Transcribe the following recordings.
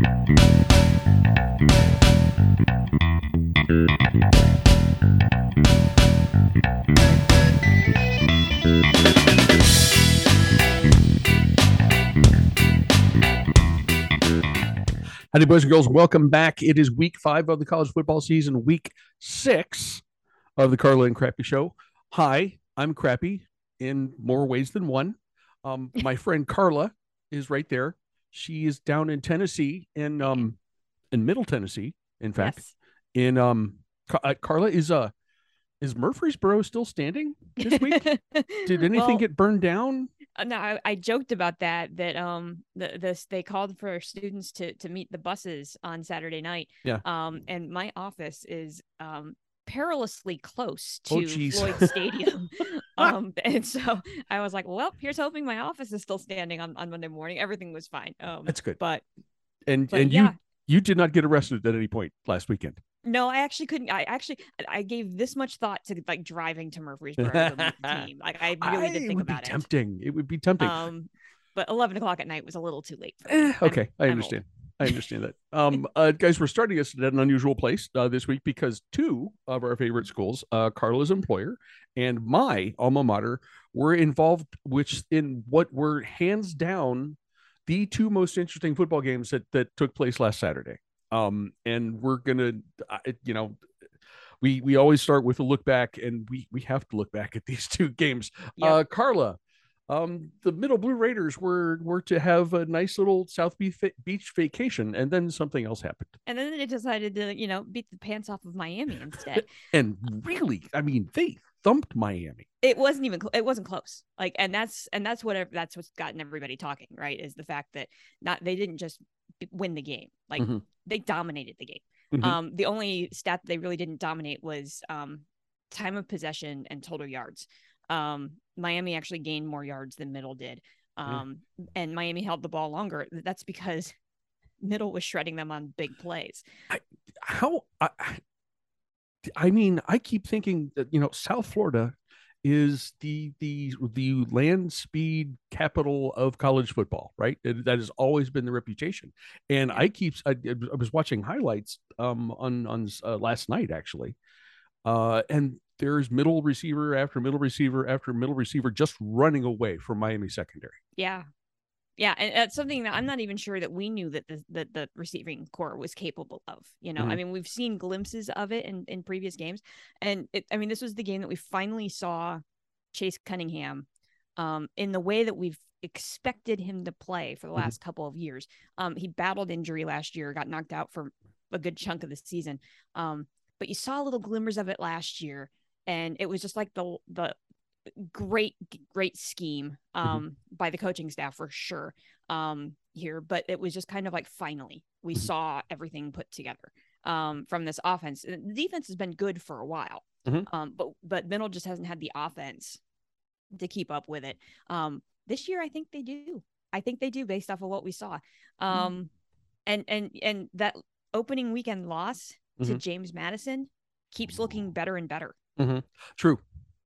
Howdy, boys and girls. Welcome back. It is week five of the college football season, week six of the Carla and Crappy Show. Hi, I'm Crappy in more ways than one. Um, my friend Carla is right there. She is down in Tennessee, in um, in Middle Tennessee, in fact. Yes. In um, Car- uh, Carla is uh, is Murfreesboro still standing this week? Did anything Well, get burned down? uh, no, I, I joked about that. That um, the this they called for students to to meet the buses on Saturday night. Yeah. Um, and my office is um perilously close to Oh. Floyd Stadium. um, and so I was like, well, here's hoping my office is still standing on on Monday morning. Everything was fine. Um, That's good. but And but and yeah. you you did not get arrested at any point last weekend. No, I actually couldn't. I actually I gave this much thought to like driving to Murfreesboro to team. Like I really I- did think about it. tempting. It would be tempting. Um, but eleven o'clock at night was a little too late. Eh, okay, I I'm old. understand. I understand that. Um, uh, guys, we're starting us at an unusual place uh, this week because two of our favorite schools, uh, Carla's employer and my alma mater, were involved, which in what were hands down the two most interesting football games that that took place last Saturday. Um, and we're gonna, uh, you know, we we always start with a look back, and we we have to look back at these two games. Yep. Uh, Carla, um, the Middle Blue Raiders were were to have a nice little South Beach, beach vacation, and then something else happened. And then they decided to, you know, beat the pants off of Miami instead. And really, I mean, they thumped Miami. it wasn't even cl- it wasn't close. Like, and that's and that's what that's what's gotten everybody talking, right? Is the fact that not they didn't just b- win the game, like Mhm. they dominated the game. Mhm. Um, the only stat that they really didn't dominate was um time of possession and total yards. Um, Miami actually gained more yards than Middle did. Yeah. Um, and Miami held the ball longer. That's because Middle was shredding them on big plays. How? I, I mean, I keep thinking that you know South Florida is the the the land speed capital of college football, right? It- that has always been the reputation. And I keep I, I was watching highlights um on on uh, last night actually, uh, and there's middle receiver after middle receiver after middle receiver just running away from Miami secondary. Yeah. Yeah, and that's something that I'm not even sure that we knew that the that the receiving corps was capable of. You know, I Mhm. mean, we've seen glimpses of it in in previous games, and it, I mean, this was the game that we finally saw Chase Cunningham, um, in the way that we've expected him to play for the Mhm. last couple of years. Um, he battled injury last year, got knocked out for a good chunk of the season, um, but you saw little glimmers of it last year, and it was just like the the great great scheme um by the coaching staff for sure um here but it was just kind of like finally we Mhm. saw everything put together um from this offense. The defense has been good for a while Mhm. um but but middle just hasn't had the offense to keep up with it. Um this year i think they do. I think they do based off of what we saw. Um and and and that opening weekend loss to Mhm. james madison keeps looking better and better True.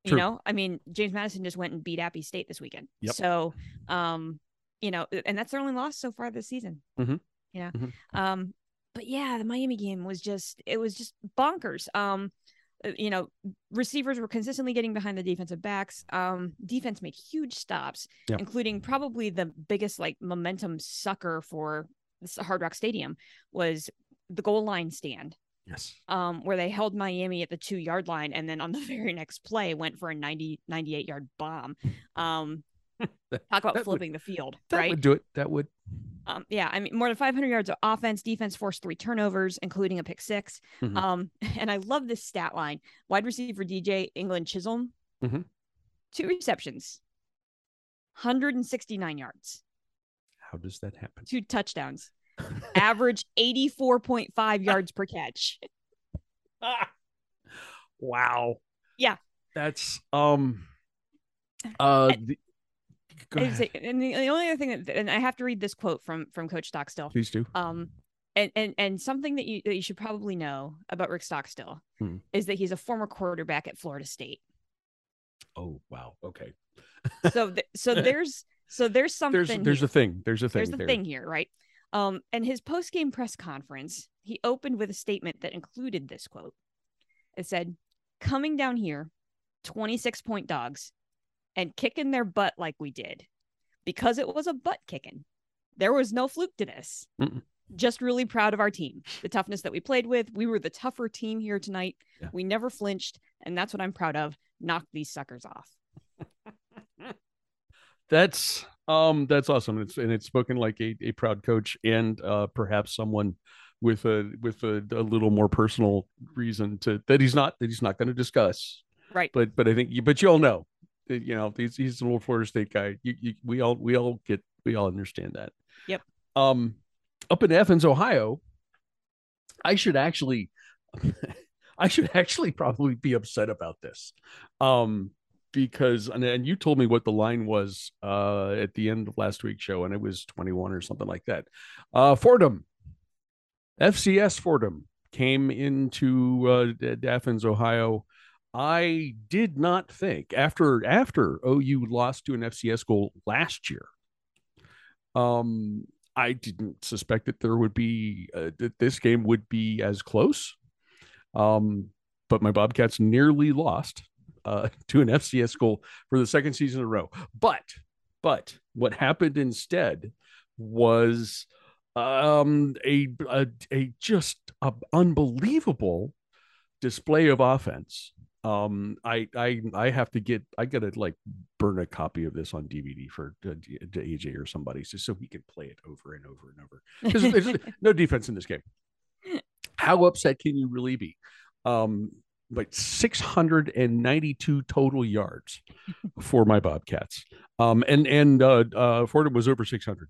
you True. know, I mean, James Madison just went and beat Appy State this weekend. Yep. So, um, you know, and that's their only loss so far this season. Mhm. You know, Mhm. um, but yeah, the Miami game was just it was just bonkers. Um, uh, you know, receivers were consistently getting behind the defensive backs. Um, defense made huge stops, Yeah. including probably the biggest like momentum sucker for this Hard Rock Stadium was the goal line stand Yes. um, where they held Miami at the two yard line and then on the very next play went for a 90, 98 yard bomb. Um, That- talk about that would- flipping the field, That right? would do it. That would. Um, yeah, I mean, more than 500 yards of offense, defense forced three turnovers, including a pick 6 Mhm. Um, and I love this stat line wide receiver DJ England Chisholm, Mhm. two receptions, 169 yards, How does that happen? two touchdowns, average 84.5 yards per catch. wow. Yeah. That's um uh And- the, And, the, the only other thing that, and I have to read this quote from from Coach Stockstill. Please do. Um, and and and something that you that you should probably know about Rick Stockstill Hmm. is that he's a former quarterback at Florida State. Oh wow. Okay. So th- so there's so there's something There's there's a thing. There's a thing. there's a there. thing here, right? Um, and his post game press conference, he opened with a statement that included this quote. It said, Coming down here, 26 point dogs, and kicking their butt like we did, because it was a butt kicking. There was no fluke to this. Mm-mm. Just really proud of our team, the toughness that we played with. We were the tougher team here tonight. Yeah. We never flinched, and that's what I'm proud of. Knock these suckers off. That's um that's awesome. It's and it's spoken like a, a proud coach and uh perhaps someone with a with a, a little more personal reason to that he's not that he's not going to discuss. Right. But but I think you but you all know you know he's he's an old Florida State guy. You, you we all we all get we all understand that. Yep. Um up in Athens, Ohio, I should actually I should actually probably be upset about this. Um because and, and you told me what the line was uh at the end of last week's show and it was 21 or something like that. Uh Fordham FCS Fordham came into uh, Ohio. I did not think after after OU lost to an FCS goal last year. Um, I didn't suspect that there would be uh, that this game would be as close. Um, but my Bobcats nearly lost uh, to an FCS school for the second season in a row. But but what happened instead was um a a, a just a unbelievable display of offense. Um i i i have to get i gotta like burn a copy of this on dvd for uh, to aj or somebody so, so he can play it over and over and over. There's, there's no defense in this game. How upset can you really be? Um like 692 total yards for my bobcats um and and uh uh fordham was over 600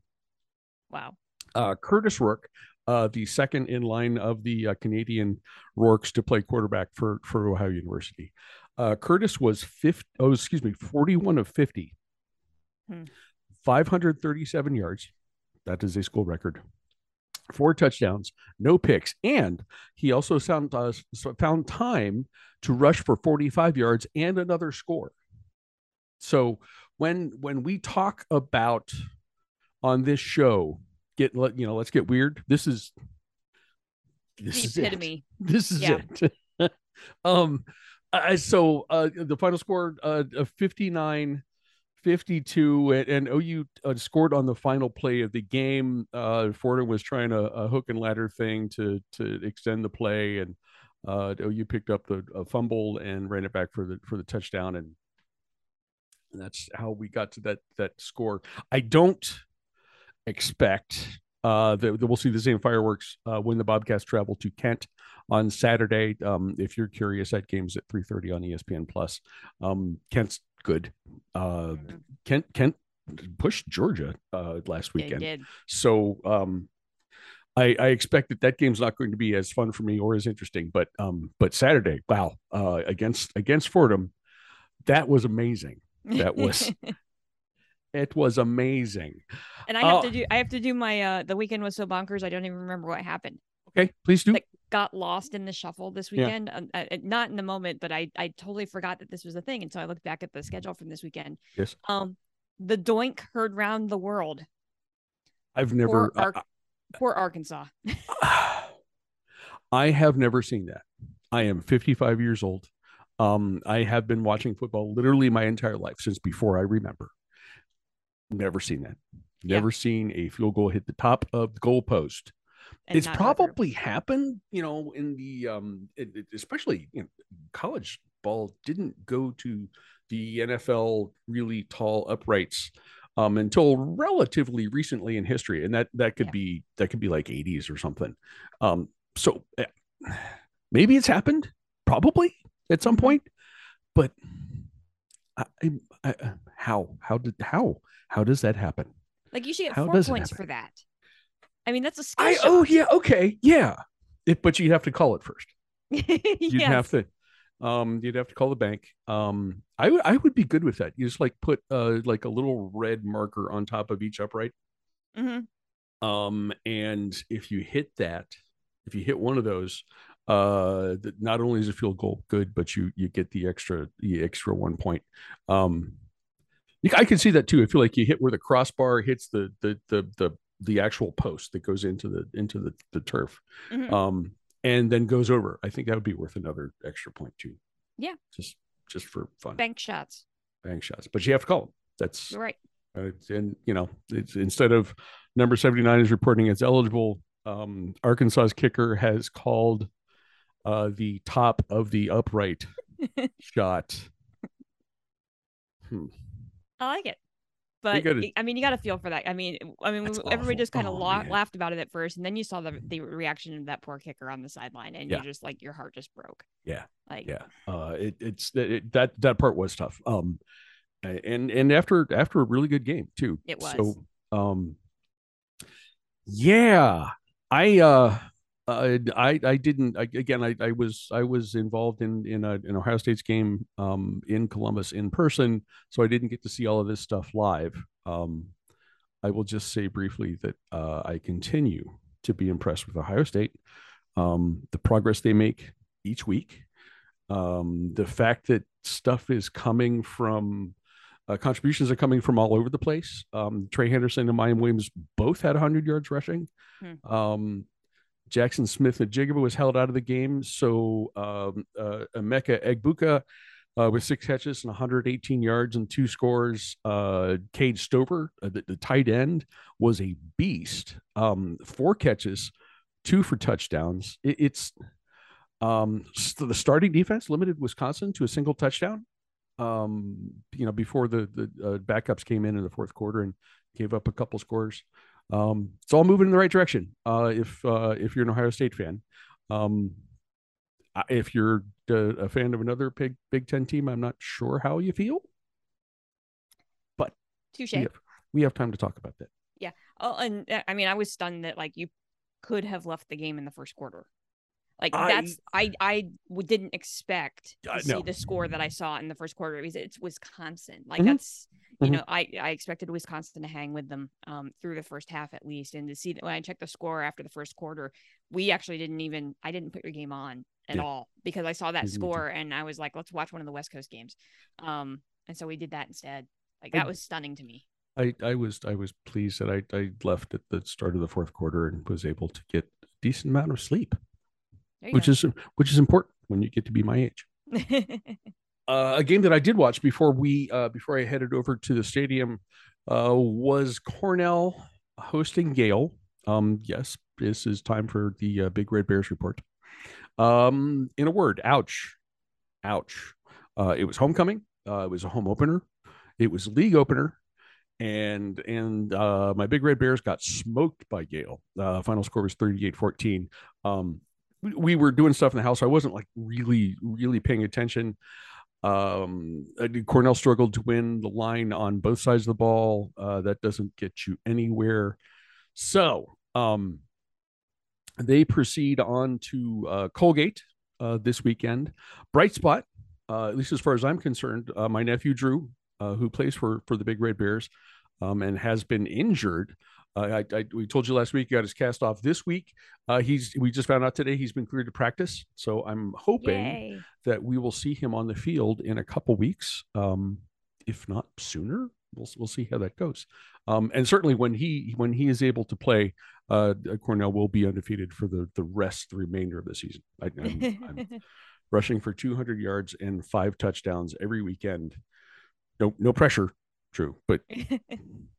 Wow. uh, Curtis Rourke, uh, the second in line of the uh, Canadian Rourkes to play quarterback for for Ohio University. Uh, Curtis was 50, oh, excuse me, 41 of 50, Hmm. 537 yards. That is a school record. Four touchdowns, no picks, and he also found uh, found time to rush for 45 yards and another score. So when when we talk about on this show get let you know let's get weird this is this the is it. epitome. this is Yeah. it um I, so uh the final score uh of 59 52 and, and OU uh, scored on the final play of the game uh Fordham was trying a, a hook and ladder thing to to extend the play and uh OU picked up the fumble and ran it back for the for the touchdown and and that's how we got to that that score. I don't expect uh, that, that we'll see the same fireworks uh, when the Bobcats travel to Kent on Saturday. Um, if you're curious, that game's at 3:30 on ESPN Plus. Um, Kent's good. Uh, Mhm. Kent Kent pushed Georgia uh, last weekend, did. so um, I, I expect that that game's not going to be as fun for me or as interesting. But um, but Saturday, wow, uh, against against Fordham, that was amazing. That was it was amazing. and I have to do I have to do my uh the weekend was so bonkers I don't even remember what happened. Okay, please do. Like, Got lost in the shuffle this Yeah. weekend. Um, uh, uh, not in the moment, but I I totally forgot that this was a thing until I looked back at the schedule from this weekend. Yes. Um the doink heard round the world. I've never. Poor, Ar- Arkansas. I, I have never seen that. I am 55 years old. Um, I have been watching football literally my entire life since before I remember. Never seen that. Yeah. Never seen a field goal hit the top of the goal post. It's probably happened, you know, in the um, it, it- especially you know, college ball didn't go to the NFL really tall uprights um, until relatively recently in history, and that that could Yeah. be that could be like 80s or something. Um, so eh, maybe it's happened, probably at some Mhm. point, but I, I, I, how how did how how does that happen? like you should get how four points for that. I mean that's a skill I shot. oh yeah okay yeah, it, but you'd have to call it first. you'd Yes. have to um you'd have to call the bank um i would i would be good with that you just like put uh like a little red marker on top of each upright Mhm. um and if you hit that if you hit one of those uh not only is a field goal good but you you get the extra the extra one point um i can see that too i feel like you hit where the crossbar hits the the the the the actual post that goes into the into the, the turf Mhm. um and then goes over i think that would be worth another extra point too Yeah. just just for fun Bank shots. bank shots but you have to call them that's right. uh, and you know it's instead of number 79 is reporting it's eligible um arkansas's kicker has called uh the top of the upright shot hmm. I like it. But gotta- I mean, you got to feel for that. I mean, I mean, everybody awful. just kind of Oh, la- laughed about it at first, and then you saw the the reaction of that poor kicker on the sideline, and Yeah. you're just like, your heart just broke. Yeah. Like, yeah uh it, it's it, that that part was tough um and and after after a really good game too It was. so um yeah i uh uh, I I didn't I, again I, I was I was involved in in a, an Ohio State's game um, in Columbus in person, so I didn't get to see all of this stuff live. Um, I will just say briefly that uh, I continue to be impressed with Ohio State, um, the progress they make each week, um, the fact that stuff is coming from uh, contributions are coming from all over the place. Um, Trey Henderson and Miyan Williams both had 100 yards rushing. Hmm. Jaxon Smith-Njigba was held out of the game. So um, uh, Emeka Egbuka uh, with six catches and 118 yards and two scores. Uh, Cade Stover, uh, the, the tight end, was a beast. Um, four catches, two for touchdowns. It, it's um, the starting defense limited Wisconsin to a single touchdown. Um, you know, before the the uh, backups came in in the fourth quarter and gave up a couple scores. Um, it's all moving in the right direction. Uh, if uh, if you're an Ohio State fan, um, if you're a fan of another Big Big Ten team, I'm not sure how you feel. touche. We have, we have time to talk about that. Yeah. Oh, and uh, I mean, I was stunned that like you could have left the game in the first quarter. Like that's I- I I didn't expect to Uh, see no. the score that I saw in the first quarter. Because it's Wisconsin. Like Mhm. that's you Mhm. know I I expected Wisconsin to hang with them um through the first half at least, and to see that when I checked the score after the first quarter, we actually didn't even I didn't put your game on at Yeah. all because I saw that neither. score and I was like, let's watch one of the West Coast games. Um, and so we did that instead. Like I- that was stunning to me. I, I was I was pleased that I, I left at the start of the fourth quarter and was able to get a decent amount of sleep, Which is which is important when you get to be my age. uh, a game that I did watch before we uh, before I headed over to the stadium uh, was Cornell hosting Yale. Um, yes, this is time for the uh, Big Red Bears report. Um, in a word, ouch, ouch. Uh, it was homecoming. Uh, it was a home opener. It was league opener. And and uh, my Big Red Bears got smoked by Yale. Uh, final score was 38-14. Um, we, we were doing stuff in the house. So I wasn't like really, really paying attention. Um, Cornell struggled to win the line on both sides of the ball. Uh, that doesn't get you anywhere. So um, they proceed on to uh, Colgate uh, this weekend. Bright spot, uh, at least as far as I'm concerned. Uh, my nephew Drew, uh, who plays for for the Big Red Bears, um, and has been injured. Uh, I, I, we told you last week he got his cast off this week. Uh, he's we just found out today he's been cleared to practice. So I'm hoping Yay. that we will see him on the field in a couple weeks, um, if not sooner. We'll we'll see how that goes. Um, and certainly when he when he is able to play, uh, Cornell will be undefeated for the the rest the remainder of the season. I, I'm, I'm rushing for 200 yards and five touchdowns every weekend. No no pressure, true, but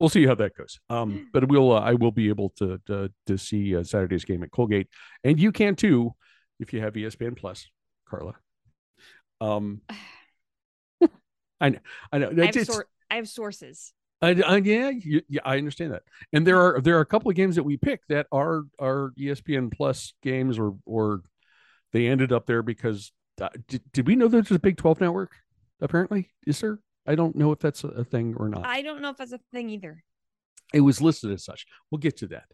we'll see how that goes. Um, but we'll uh, I will be able to to, to see uh, Saturday's game at Colgate, and you can too if you have ESPN Plus, Carla. Um, I know, I know. I have, it's, sor- I have sources. I, I, yeah, you, yeah, I understand that. And there are there are a couple of games that we picked that are are ESPN Plus games, or or they ended up there because uh, did, did we know there's a Big Twelve network? Apparently, is there? I don't know if that's a, thing or not. I don't know if that's a thing either. It was listed as such. We'll get to that.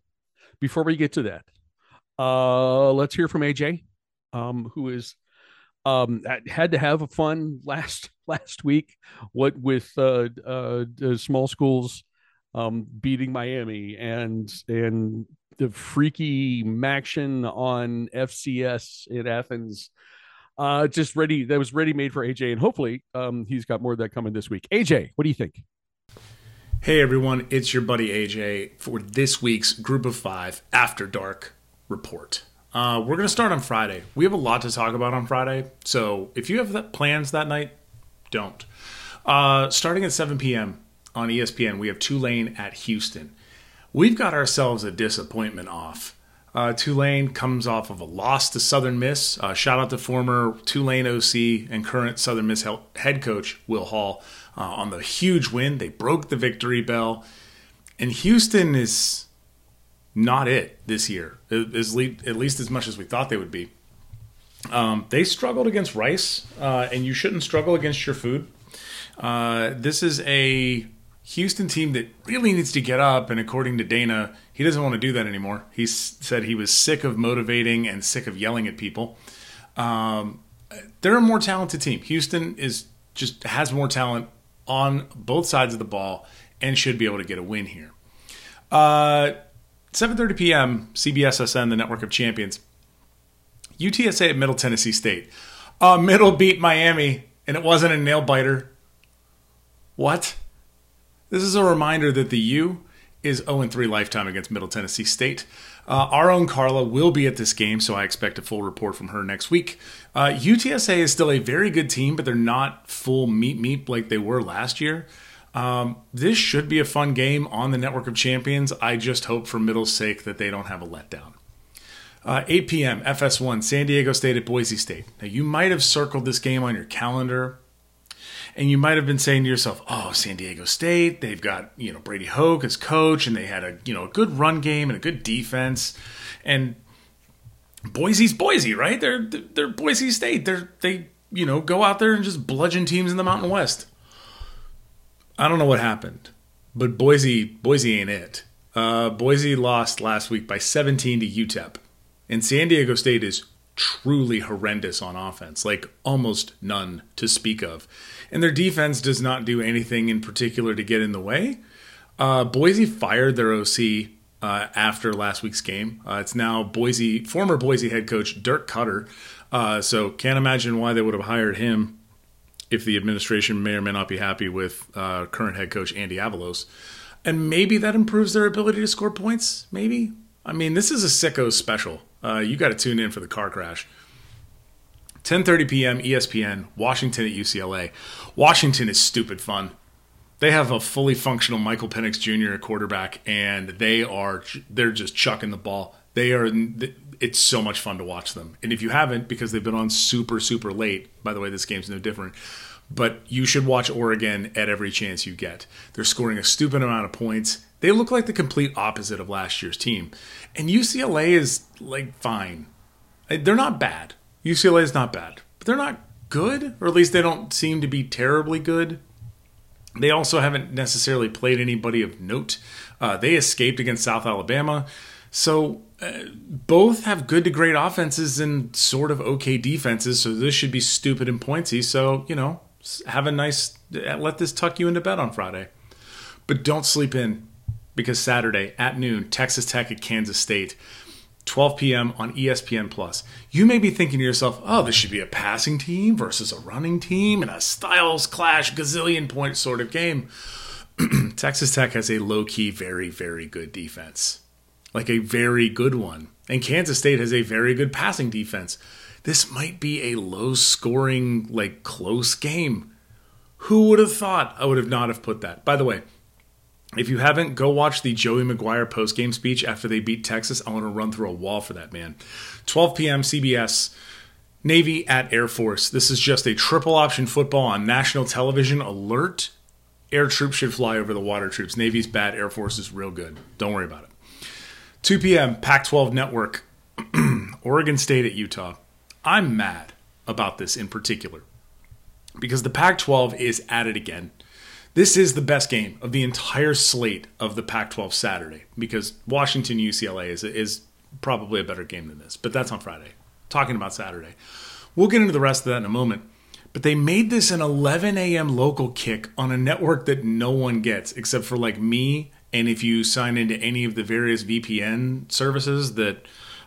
Before we get to that, uh, let's hear from AJ, um, who is um had to have a fun last last week. What with uh, uh, the small schools um beating Miami and and the freaky MACtion on FCS in Athens. Uh, just ready. That was ready made for AJ, and hopefully, um, he's got more of that coming this week. AJ, what do you think? Hey everyone, it's your buddy AJ for this week's Group of Five After Dark report. Uh, we're going to start on Friday. We have a lot to talk about on Friday, so if you have that plans that night, don't. Uh, starting at 7 p.m. on ESPN, we have Tulane at Houston. We've got ourselves a disappointment off. Uh, Tulane comes off of a loss to Southern Miss. Uh, shout out to former Tulane OC and current Southern Miss head coach Will Hall uh, on the huge win. They broke the victory bell. And Houston is not it this year, at least as much as we thought they would be. Um, they struggled against Rice, uh, and you shouldn't struggle against your food. Uh, this is a Houston team that really needs to get up, and according to Dana, he doesn't want to do that anymore. He said he was sick of motivating and sick of yelling at people. Um, they're a more talented team. Houston is just has more talent on both sides of the ball and should be able to get a win here. Uh, 7:30 p.m. CBSSN, the Network of Champions. UTSA at Middle Tennessee State. Uh, Middle beat Miami, and it wasn't a nail biter. What? This is a reminder that the U is 0 3 lifetime against Middle Tennessee State. Uh, our own Carla will be at this game, so I expect a full report from her next week. Uh, UTSA is still a very good team, but they're not full Meep Meep like they were last year. Um, this should be a fun game on the Network of Champions. I just hope for Middle's sake that they don't have a letdown. Uh, 8 p.m. FS1, San Diego State at Boise State. Now, you might have circled this game on your calendar, and you might have been saying to yourself, "Oh, San Diego State, they've got you know Brady Hoke as coach, and they had a you know a good run game and a good defense, and Boise's Boise, right? They're they're Boise State. They're they you know go out there and just bludgeon teams in the Mountain West." I don't know what happened, but Boise Boise ain't it. Uh, Boise lost last week by 17 to UTEP, and San Diego State is truly horrendous on offense, like almost none to speak of. And their defense does not do anything in particular to get in the way. Uh, Boise fired their OC uh, after last week's game. Uh, it's now Boise former Boise head coach Dirk Koetter. Uh, so can't imagine why they would have hired him if the administration may or may not be happy with uh, current head coach Andy Avalos. And maybe that improves their ability to score points. Maybe. I mean, this is a sicko special. Uh, you got to tune in for the car crash. 10:30 p.m. ESPN, Washington at UCLA. Washington is stupid fun. They have a fully functional Michael Penix Jr. quarterback, and they are they're just chucking the ball. They are it's so much fun to watch them. And if you haven't, because they've been on super super late. By the way, this game's no different. But you should watch Oregon at every chance you get. They're scoring a stupid amount of points. They look like the complete opposite of last year's team. And UCLA is like fine. They're not bad. UCLA is not bad, but they're not good, or at least they don't seem to be terribly good. They also haven't necessarily played anybody of note. Uh, they escaped against South Alabama. So uh, both have good to great offenses and sort of okay defenses. So this should be stupid and pointsy. So, you know, have a nice, let this tuck you into bed on Friday. But don't sleep in because Saturday at noon, Texas Tech at Kansas State. 12 p.m. on ESPN Plus. You may be thinking to yourself, "Oh, this should be a passing team versus a running team and a styles clash gazillion point sort of game." Texas Tech has a low-key very very good defense. Like a very good one. And Kansas State has a very good passing defense. This might be a low-scoring like close game. Who would have thought? I would have not have put that. By the way, if you haven't, go watch the Joey McGuire post game speech after they beat Texas. I want to run through a wall for that man. 12 p.m. CBS. Navy at Air Force. This is just a triple option football on national television. Alert. Air troops should fly over the water troops. Navy's bad. Air Force is real good. Don't worry about it. 2 p.m. Pac 12 Network. Oregon State at Utah. I'm mad about this in particular because the Pac 12 is at it again. This is the best game of the entire slate of the Pac 12 Saturday because Washington UCLA is, is probably a better game than this, but that's on Friday. Talking about Saturday. We'll get into the rest of that in a moment. But they made this an 11 a.m. local kick on a network that no one gets except for like me. And if you sign into any of the various VPN services that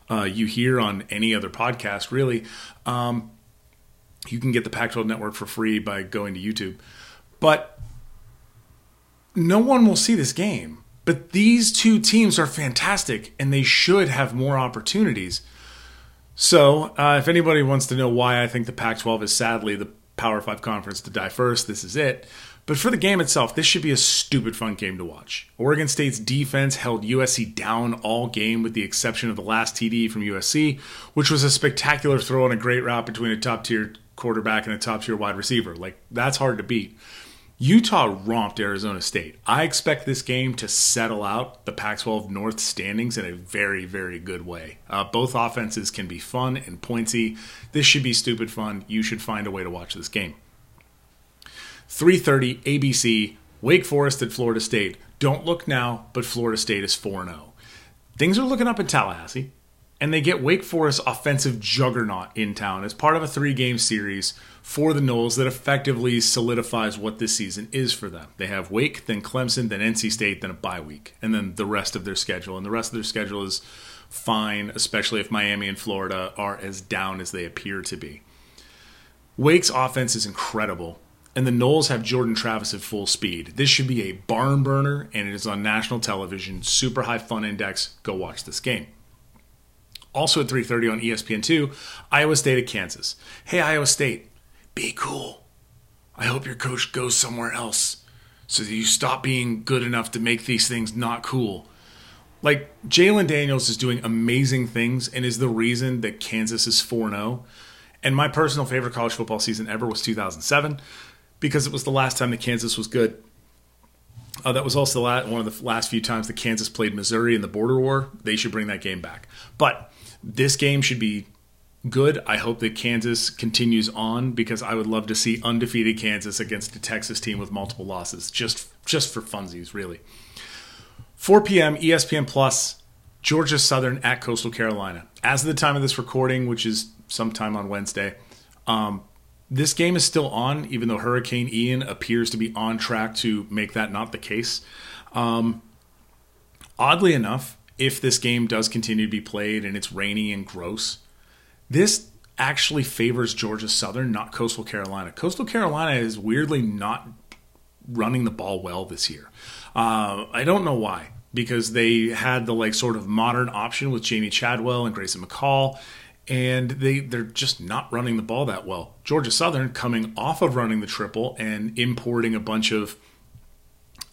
uh, you hear on any other podcast, really, um, you can get the Pac 12 network for free by going to YouTube. But no one will see this game. But these two teams are fantastic and they should have more opportunities. So, uh, if anybody wants to know why I think the Pac 12 is sadly the Power 5 conference to die first, this is it. But for the game itself, this should be a stupid fun game to watch. Oregon State's defense held USC down all game with the exception of the last TD from USC, which was a spectacular throw and a great route between a top tier quarterback and a top tier wide receiver. Like, that's hard to beat. Utah romped Arizona State. I expect this game to settle out the Pac 12 North standings in a very, very good way. Uh, both offenses can be fun and pointy. This should be stupid fun. You should find a way to watch this game. 3:30 ABC, Wake Forest at Florida State. Don't look now, but Florida State is 4-0. Things are looking up in Tallahassee, and they get Wake Forest offensive juggernaut in town as part of a three-game series for the Noles that effectively solidifies what this season is for them. They have Wake, then Clemson, then NC State, then a bye week, and then the rest of their schedule. And the rest of their schedule is fine, especially if Miami and Florida are as down as they appear to be. Wake's offense is incredible, and the Noles have Jordan Travis at full speed. This should be a barn burner, and it is on national television. Super high fun index. Go watch this game. Also at 3:30 on ESPN2, Iowa State at Kansas. Hey Iowa State, be cool. I hope your coach goes somewhere else so that you stop being good enough to make these things not cool. Like, Jalon Daniels is doing amazing things and is the reason that Kansas is 4 0. And my personal favorite college football season ever was 2007 because it was the last time that Kansas was good. Uh, that was also one of the last few times that Kansas played Missouri in the border war. They should bring that game back. But this game should be good. I hope that Kansas continues on because I would love to see undefeated Kansas against a Texas team with multiple losses, just just for funsies, really. 4 p.m. ESPN Plus, Georgia Southern at Coastal Carolina. As of the time of this recording, which is sometime on Wednesday, um, this game is still on, even though Hurricane Ian appears to be on track to make that not the case. Um, oddly enough, if this game does continue to be played and it's rainy and gross, this actually favors Georgia Southern, not Coastal Carolina. Coastal Carolina is weirdly not running the ball well this year. Uh, I don't know why, because they had the like sort of modern option with Jamey Chadwell and Grayson McCall, and they they're just not running the ball that well. Georgia Southern coming off of running the triple and importing a bunch of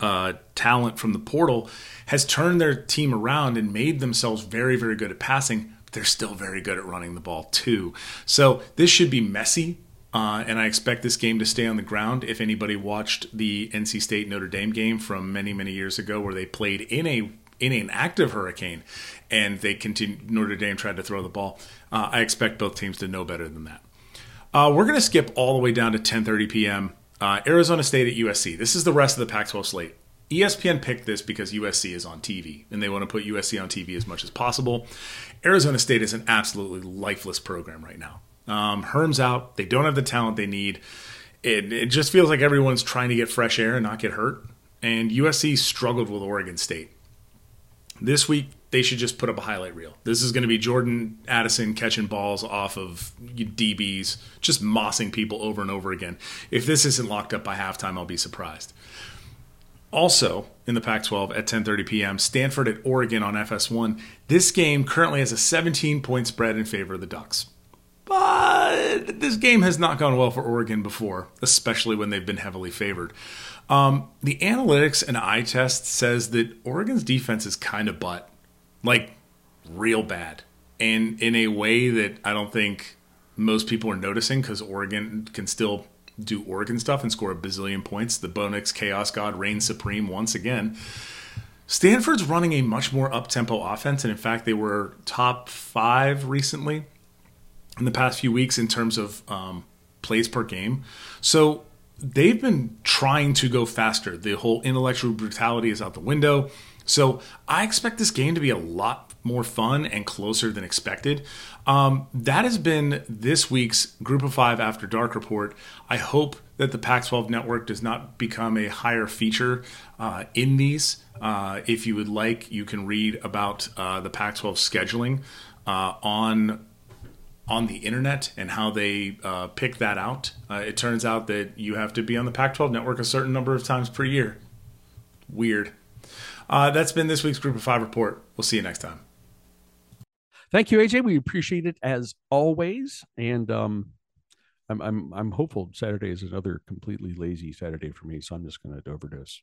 uh, talent from the portal has turned their team around and made themselves very very good at passing But they're still very good at running the ball too. So this should be messy. Uh, and I expect this game to stay on the ground. If anybody watched the NC State Notre Dame game from many many years ago, where they played in a in an active hurricane, and they continued Notre Dame tried to throw the ball, uh, I expect both teams to know better than that. Uh, we're going to skip all the way down to 10:30 p.m. Uh, Arizona State at USC. This is the rest of the Pac-12 slate. ESPN picked this because USC is on TV and they want to put USC on TV as much as possible. Arizona State is an absolutely lifeless program right now. Um, Herm's out. They don't have the talent they need. It, it just feels like everyone's trying to get fresh air and not get hurt. And USC struggled with Oregon State. This week, they should just put up a highlight reel. This is going to be Jordan Addison catching balls off of DBs, just mossing people over and over again. If this isn't locked up by halftime, I'll be surprised. Also in the Pac-12 at 10:30 p.m., Stanford at Oregon on FS1. This game currently has a 17-point spread in favor of the Ducks. But this game has not gone well for Oregon before, especially when they've been heavily favored. Um, the analytics and eye test says that Oregon's defense is kind of butt, like real bad, and in a way that I don't think most people are noticing because Oregon can still do Oregon stuff and score a bazillion points. The Bo Nix Chaos God reigns supreme once again. Stanford's running a much more up tempo offense, and in fact, they were top five recently in the past few weeks in terms of um, plays per game. So they've been trying to go faster. The whole intellectual brutality is out the window. So I expect this game to be a lot more fun and closer than expected. Um, that has been this week's Group of Five After Dark report. I hope that the Pac 12 network does not become a higher feature uh, in these. Uh, if you would like, you can read about uh, the Pac 12 scheduling uh, on on the internet and how they uh, pick that out. Uh, it turns out that you have to be on the Pac 12 network a certain number of times per year Weird. Uh, that's been this week's Group of Five report. We'll see you next time. Thank you, AJ. We appreciate it as always, and um, I'm I'm I'm hopeful Saturday is another completely lazy Saturday for me, so I'm just going to overdose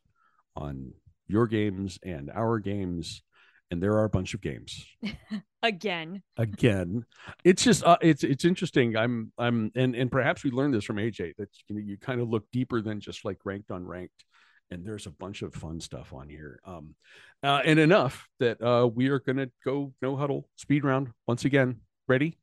on your games and our games, and there are a bunch of games again. Again, it's just uh, it's it's interesting. I'm I'm and and perhaps we learned this from AJ that you know you kind of look deeper than just like ranked on ranked and there's a bunch of fun stuff on here. Um, uh, and enough that uh, we are going to go no huddle speed round once again. Ready?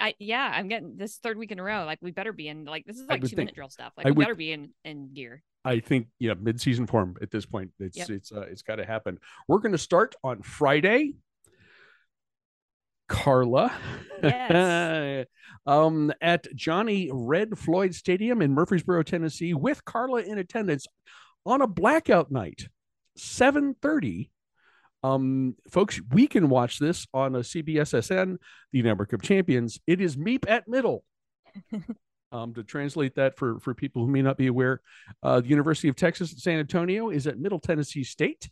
I yeah, I'm getting this third week in a row. Like we better be in like this is like two think, minute drill stuff. Like I we would, better be in in gear. I think yeah, mid season form at this point. It's yep. it's uh, it's got to happen. We're going to start on Friday. Carla, yes. um, at Johnny Red Floyd Stadium in Murfreesboro, Tennessee, with Carla in attendance on a blackout night, 7:30. Um, folks, we can watch this on a CBSSN, the Network of Champions. It is Meep at Middle. um, to translate that for for people who may not be aware, uh, the University of Texas at San Antonio is at Middle Tennessee State.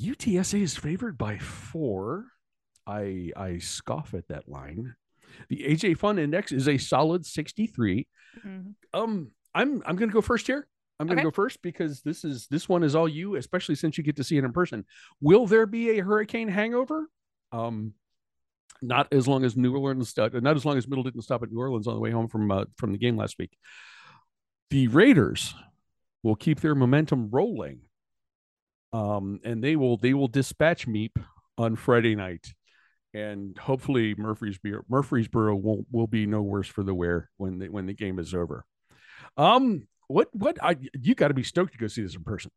UTSA is favored by four. I I scoff at that line. The AJ Fun Index is a solid 63. Mm-hmm. Um, I'm I'm going to go first here. I'm going to okay. go first because this is this one is all you, especially since you get to see it in person. Will there be a hurricane hangover? Um, not as long as New Orleans, uh, not as long as Middle didn't stop at New Orleans on the way home from uh, from the game last week. The Raiders will keep their momentum rolling, um, and they will they will dispatch Meep on Friday night, and hopefully Murfreesboro Murfreesboro will will be no worse for the wear when the, when the game is over. Um, what what I you got to be stoked to go see this in person.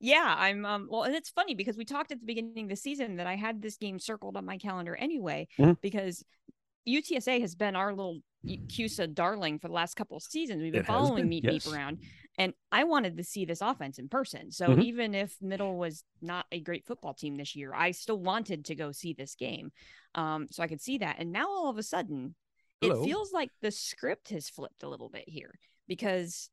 Yeah, I'm um well and it's funny because we talked at the beginning of the season that I had this game circled on my calendar anyway mm-hmm. because UTSA has been our little CUSA darling for the last couple of seasons. We've been it following Meep yes. Meep around, and I wanted to see this offense in person. So mm-hmm. even if Middle was not a great football team this year, I still wanted to go see this game, um, so I could see that. And now all of a sudden, Hello. it feels like the script has flipped a little bit here because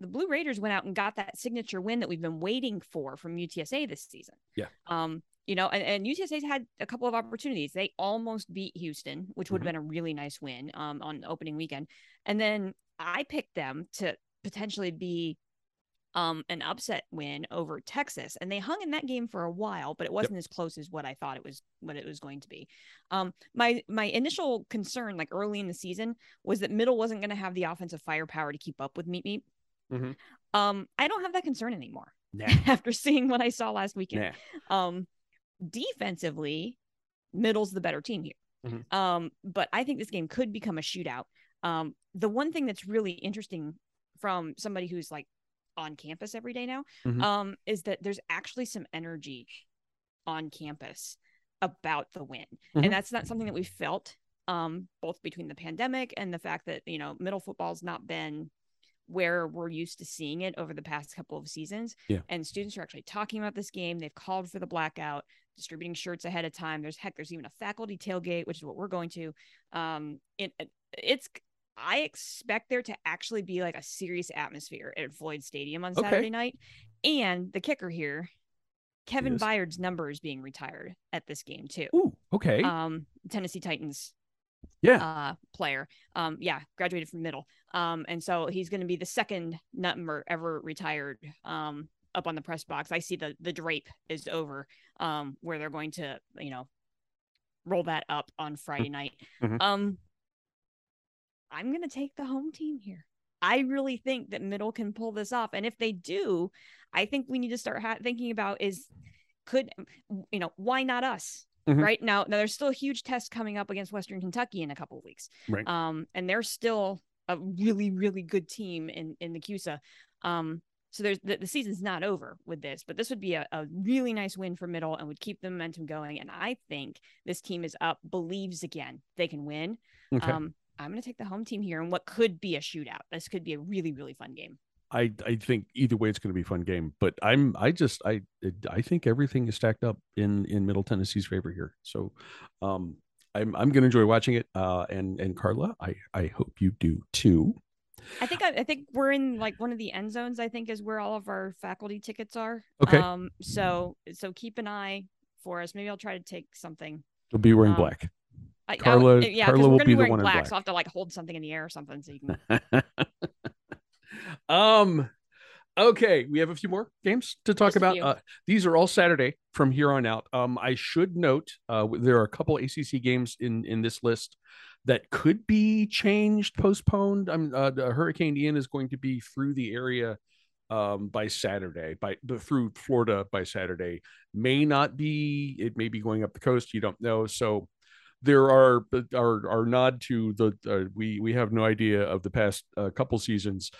the Blue Raiders went out and got that signature win that we've been waiting for from UTSA this season. Yeah. Um, you know, and, and UTSA's had a couple of opportunities. They almost beat Houston, which would have mm-hmm. been a really nice win um, on opening weekend. And then I picked them to potentially be um, an upset win over Texas, and they hung in that game for a while, but it wasn't yep. as close as what I thought it was what it was going to be. Um, my my initial concern, like early in the season, was that Middle wasn't going to have the offensive firepower to keep up with Meep Meep. Mm-hmm. Um, I don't have that concern anymore nah. after seeing what I saw last weekend. Nah. Um, defensively, Middle's the better team here. Mm-hmm. Um, but I think this game could become a shootout. Um, the one thing that's really interesting from somebody who's like on campus every day now mm-hmm. um, is that there's actually some energy on campus about the win. Mm-hmm. And that's not something that we felt um, both between the pandemic and the fact that, you know, middle football's not been where we're used to seeing it over the past couple of seasons. Yeah. And students are actually talking about this game. They've called for the blackout, distributing shirts ahead of time. There's heck, there's even a faculty tailgate, which is what we're going to. Um, it, it's I expect there to actually be like a serious atmosphere at Floyd Stadium on Saturday okay. night. And the kicker here, Kevin. Byard's number is being retired at this game too. Ooh, okay. Um, Tennessee Titans yeah. uh player. Um yeah graduated from middle. Um and so he's going to be the second number ever retired um up on the press box. I see the the drape is over um where they're going to you know roll that up on friday night. Mm-hmm. um i'm going to take the home team here. I really think that middle can pull this off and if they do i think we need to start ha- thinking about is could you know why not us Mm-hmm. Right now, now there's still a huge test coming up against Western Kentucky in a couple of weeks. Right. Um, and they're still a really, really good team in in the CUSA. Um, so there's the, the season's not over with this, but this would be a, a really nice win for middle and would keep the momentum going. And I think this team is up, believes again they can win. Okay. Um, I'm going to take the home team here and what could be a shootout. This could be a really, really fun game. I I think either way it's going to be a fun game. But I'm I just I I think everything is stacked up in in Middle Tennessee's favor here. So, um, I'm I'm going to enjoy watching it. Uh, and and Carla, I I hope you do too. I think I, I think we're in like one of the end zones. I think is where all of our faculty tickets are. Okay. Um. So so keep an eye for us. Maybe I'll try to take something. You'll be wearing Um, black. I, I- Carla- yeah, Carla because will we're gonna be be the wearing one in black, black. so I'll have to like hold something in the air or something so you can. um okay we have a few more games to talk Just about. uh, these are all saturday from here on out. Um i should note uh there are a couple acc games in in this list that could be changed postponed. I'm uh, the hurricane ian is going to be through the area um by saturday by the through florida by saturday. May not be it may be going up the coast you don't know. So there are our our nod to the uh, we we have no idea of the past uh, couple seasons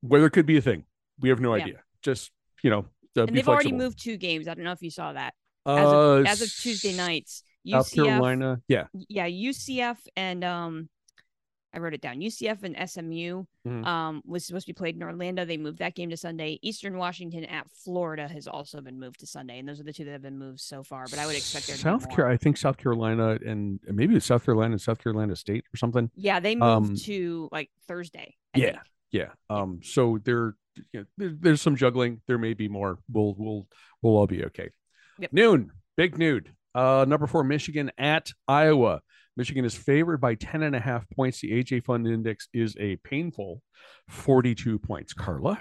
whether it could be a thing we have no Yeah. idea just you know uh, and they've already moved two games. I don't know if you saw that. uh, As of, as of Tuesday nights, south UCF, carolina yeah yeah, UCF and um, I wrote it down. UCF and SMU Mhm. um was supposed to be played in Orlando. They moved that game to Sunday. Eastern Washington at Florida has also been moved to Sunday, and those are the two that have been moved so far. But I would expect there south carolina i think south carolina and maybe south carolina and south carolina state or something Yeah, they moved Um, to like Thursday. I yeah think. Yeah. Um so there, you know, there there's some juggling. There may be more. We'll we'll we'll all be okay. Yep. noon. Big nude. Uh number four michigan at iowa. Michigan is favored by 10 and a half points. The aj fun index is a painful 42 points. Carla?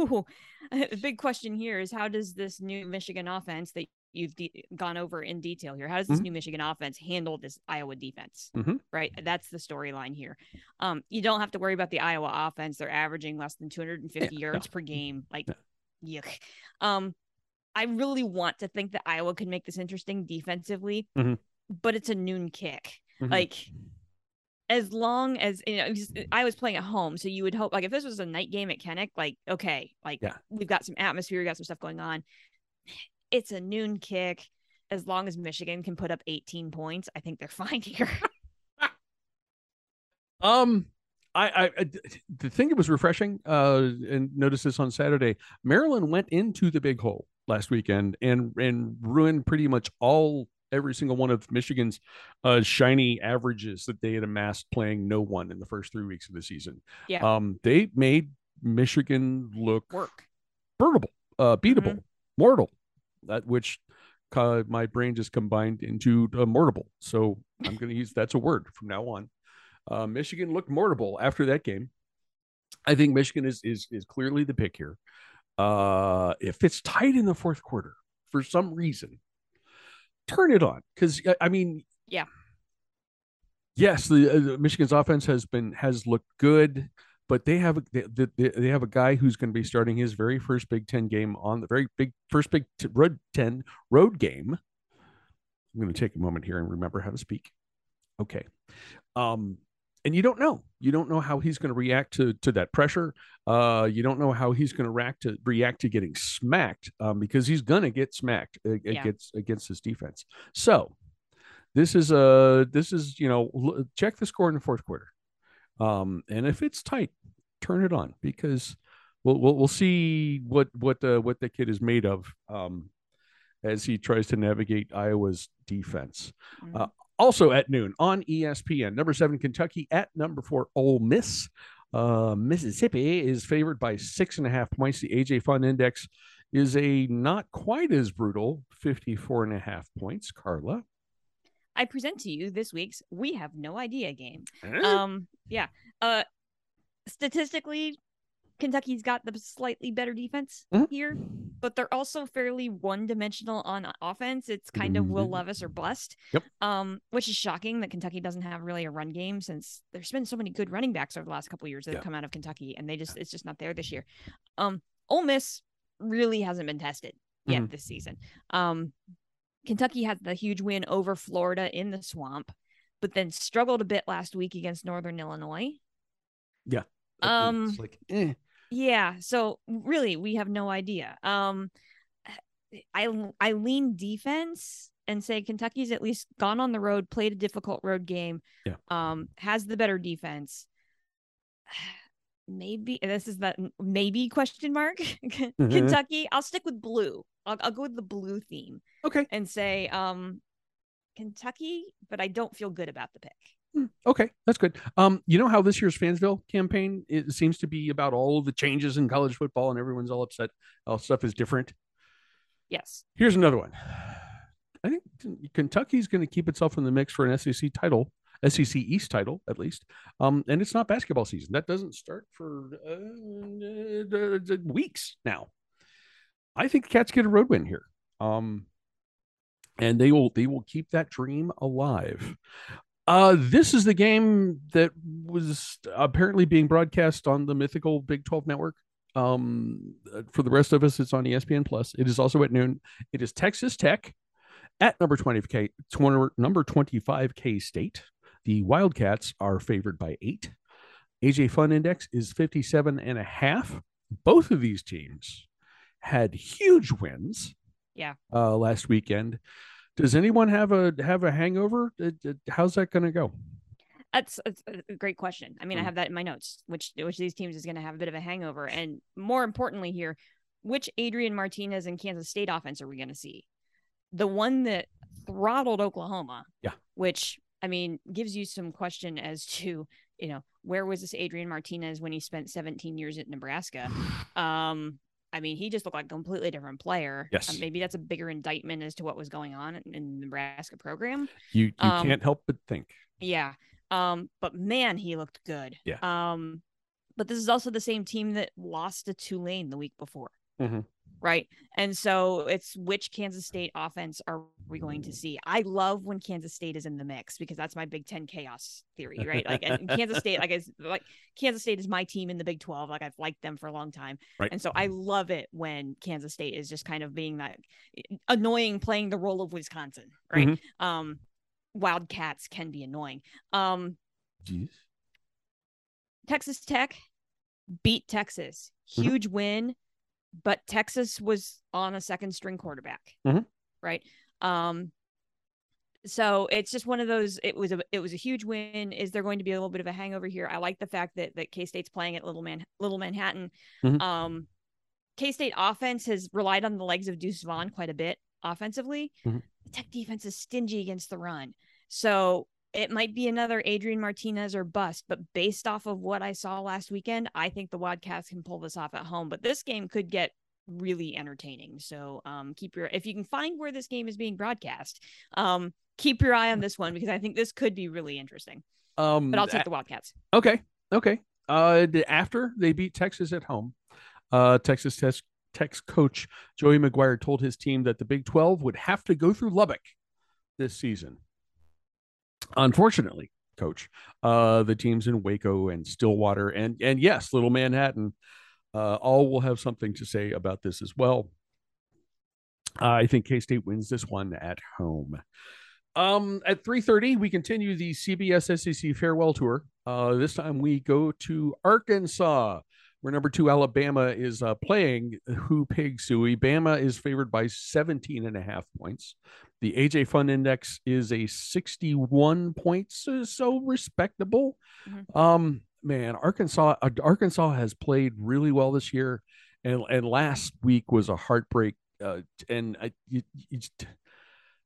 Ooh, the big question here is how does this new Michigan offense that you've de- gone over in detail here, how does this Mhm. new Michigan offense handle this Iowa defense? Mhm. Right, that's the storyline here. Um, you don't have to worry about the Iowa offense; they're averaging less than 250 Yeah, yards per game. Like, Yeah. yuck. Um, I really want to think that Iowa can make this interesting defensively, Mhm. but it's a noon kick. Mhm. Like as long as you know, I was playing at home, so you would hope like if this was a night game at Kinnick, like okay, like Yeah. we've got some atmosphere, we got some stuff going on. It's a noon kick. As long as Michigan can put up 18 points, I think they're fine here. Um, I, I, the thing that was refreshing, uh, and notice this on Saturday. Maryland went into the big hole last weekend and and ruined pretty much all every single one of Michigan's uh shiny averages that they had amassed playing no one in the first three weeks of the season. Yeah. Um, they made Michigan look Work. birdable, uh, beatable, mortal, that which uh, my brain just combined into uh, mortable. So I'm going to use that's a word from now on. Uh, Michigan looked mortable after that game. I think Michigan is is is clearly the pick here. Uh, if it's tight in the fourth quarter for some reason, turn it on because I mean, Yeah. yes, the uh, Michigan's offense has been has looked good, but they have a, they, they, have a guy who's going to be starting his very first Big Ten game on the very big first Big T- Road Ten road game. I'm going to take a moment here and remember how to speak. Okay, um, and you don't know you don't know how he's going to react to to that pressure. Uh, you don't know how he's going to react to react to getting smacked um, because he's going to get smacked uh, Yeah. against against his defense. So this is a this is you know check the score in the fourth quarter, um, and if it's tight, turn it on because we'll we'll, we'll see what what uh, what the kid is made of um, as he tries to navigate Iowa's defense. Mhm. Uh, also at noon on ESPN, number seven Kentucky at number four Ole Miss. Uh, Mississippi is favored by six and a half points. The AJ Fun Index is a not quite as brutal 54 and a half points. Carla. I present to you this week's We Have No Idea game. Um, yeah. Uh, statistically, Kentucky's got the slightly better defense Mhm. here, but they're also fairly one-dimensional on offense. It's kind of Will Mhm. Levis or bust. Yep. Um, which is shocking that Kentucky doesn't have really a run game since there's been so many good running backs over the last couple of years that Yeah. have come out of Kentucky, and they just it's just not there this year. Um, Ole Miss really hasn't been tested yet Mhm. this season. Um, Kentucky had the huge win over Florida in the swamp, but then struggled a bit last week against Northern Illinois. Yeah. Um, like, eh. Yeah, so really we have no idea. Um I I lean defense and say Kentucky's at least gone on the road, played a difficult road game. Yeah. Um has the better defense. Maybe this is that maybe question mark Kentucky. I'll stick with blue. I'll, I'll go with the blue theme okay. and say um Kentucky, but I don't feel good about the pick. Hmm, Okay, that's good. Um, you know how this year's Fansville campaign it seems to be about all the changes in college football, and everyone's all upset. All stuff is different. Yes. Here's another one. I think Kentucky's going to keep itself in the mix for an SEC title, SEC East title at least. Um, and it's not basketball season. That doesn't start for uh, weeks now. I think the Cats get a road win here. Um, and they will they will keep that dream alive. Uh, this is the game that was apparently being broadcast on the mythical Big 12 network. Um, for the rest of us, it's on ESPN Plus. It is also at noon. It is Texas Tech at number 20K, number 25 K State. The Wildcats are favored by eight. AJ Fun Index is 57 and a half. Both of these teams had huge wins. Yeah. Uh, last weekend. Does anyone have a have a hangover? Uh, How's that going to go? That's, that's a great question. I mean, I Mm. have that in my notes. Which which of these teams is going to have a bit of a hangover, and more importantly, here, which Adrian Martinez and Kansas State offense are we going to see? The one that throttled Oklahoma, Yeah. Which I mean gives you some question as to you know where was this Adrian Martinez when he spent 17 years at Nebraska? Um, I mean, he just looked like a completely different player. Yes. Uh, maybe that's a bigger indictment as to what was going on in, in the Nebraska program. You you Um, can't help but think. Yeah. Um, but man, he looked good. Yeah. Um, but this is also the same team that lost to Tulane the week before. Mhm. Right. And so it's which Kansas State offense are we going to see? I love when Kansas State is in the mix because that's my Big Ten chaos theory, right? Like and Kansas State, like is like Kansas State is my team in the Big 12. Like I've liked them for a long time. Right. And so I love it when Kansas State is just kind of being that annoying playing the role of Wisconsin, right? Mhm. Um Wildcats can be annoying. Um Jeez. Texas Tech beat Texas. Mhm. Huge win, but Texas was on a second string quarterback. Mhm. Right. Um so it's just one of those it was a it was a huge win. Is there going to be a little bit of a hangover here? I like the fact that that K-State's playing at Little Man Little Manhattan. Mhm. Um K-State offense has relied on the legs of Deuce Vaughn quite a bit offensively. Mhm. The Tech defense is stingy against the run. So it might be another Adrian Martinez or bust, but based off of what I saw last weekend, I think the Wildcats can pull this off at home. But this game could get really entertaining. So um, keep your if you can find where this game is being broadcast, um, keep your eye on this one because I think this could be really interesting. Um, But I'll take the Wildcats. Okay. Okay. Uh, after they beat Texas at home, uh, Texas Tech, Tech's coach Joey McGuire told his team that the Big 12 would have to go through Lubbock this season. Unfortunately, coach, uh, the teams in Waco and Stillwater and and yes, Little Manhattan, uh, all will have something to say about this as well. I think K State wins this one at home. Um, at 3:30, we continue the CBS SEC farewell tour. Uh, this time we go to Arkansas, where number two Alabama is uh, playing Woo Pig Sooie. Bama is favored by 17 and a half points. The AJ Fun Index is a 61 points, so, respectable. Mhm. Um, man, Arkansas uh, Arkansas has played really well this year, and and last week was a heartbreak. Uh, and I, you, you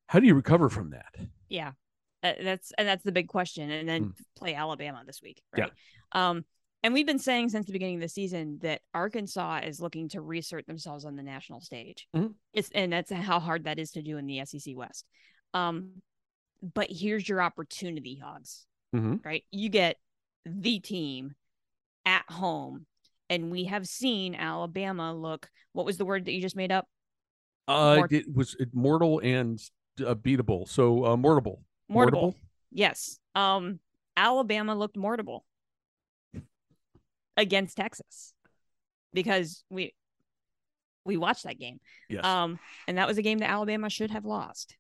how do you recover from that? Yeah. Uh, that's and that's the big question. And then Mm. play Alabama this week, Yeah. right? Um, and we've been saying since the beginning of the season that Arkansas is looking to reassert themselves on the national stage. Mhm. It's and that's how hard that is to do in the SEC West. Um, but here's your opportunity, Hogs. Mhm. Right? You get the team at home, and we have seen Alabama look. What was the word that you just made up? Uh, Mort- it was it mortal and uh, beatable. So uh, mortable. Mortable. Yes. Um, Alabama looked mortable against Texas because we we watched that game. Yes. Um, and that was a game that Alabama should have lost.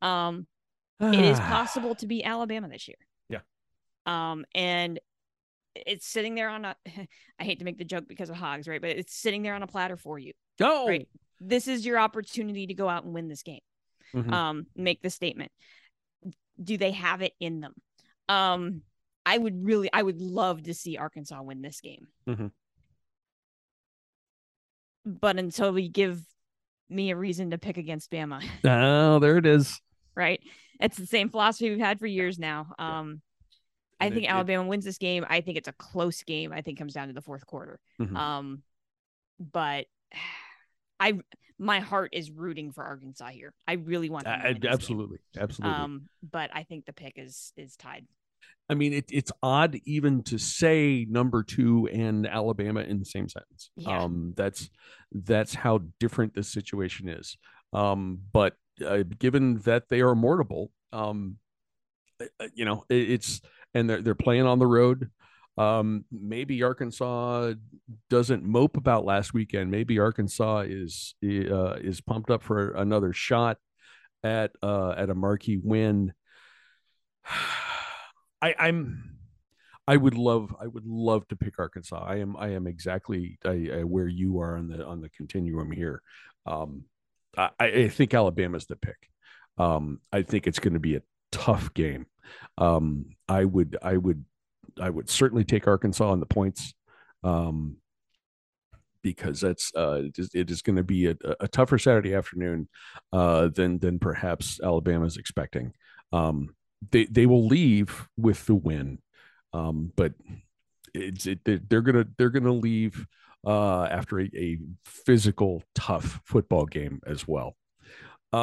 Um, it is possible to beat Alabama this year. Yeah. Um, and it's sitting there on a I hate to make the joke because of hogs, right? But it's sitting there on a platter for you. Go. Right. This is your opportunity to go out and win this game. Mhm. Um, make the statement. Do they have it in them? Um, I would really, I would love to see Arkansas win this game. Mhm. But until we give me a reason to pick against Bama, Oh, there it is. right? It's the same philosophy we've had for years now. Um, I think it- it- Alabama wins this game. I think it's a close game. I think it comes down to the fourth quarter. Mhm. Um, but I my heart is rooting for Arkansas here. I really want Uh, win game. absolutely, absolutely. Um, but I think the pick is is tied. I mean, it, it's odd even to say number two and Alabama in the same sentence. Yeah. Um, that's that's how different this situation is. Um, but uh, given that they are mortable, um, uh, you know, it, it's and they're they're playing on the road. Um, maybe Arkansas doesn't mope about last weekend. Maybe Arkansas is uh, is pumped up for another shot at uh, at a marquee win. I, I'm I would love I would love to pick Arkansas. I am I am exactly I, I, where you are on the on the continuum here. Um, I, I think Alabama's the pick. Um, I think it's going to be a tough game. Um, I would I would I would certainly take Arkansas on the points. Um, because that's uh, it is, is going to be a, a tougher Saturday afternoon uh, than than perhaps Alabama's expecting. Um, they they will leave with the win, um, but it's it, they're gonna they're gonna leave uh, after a, a physical tough football game as well. Uh,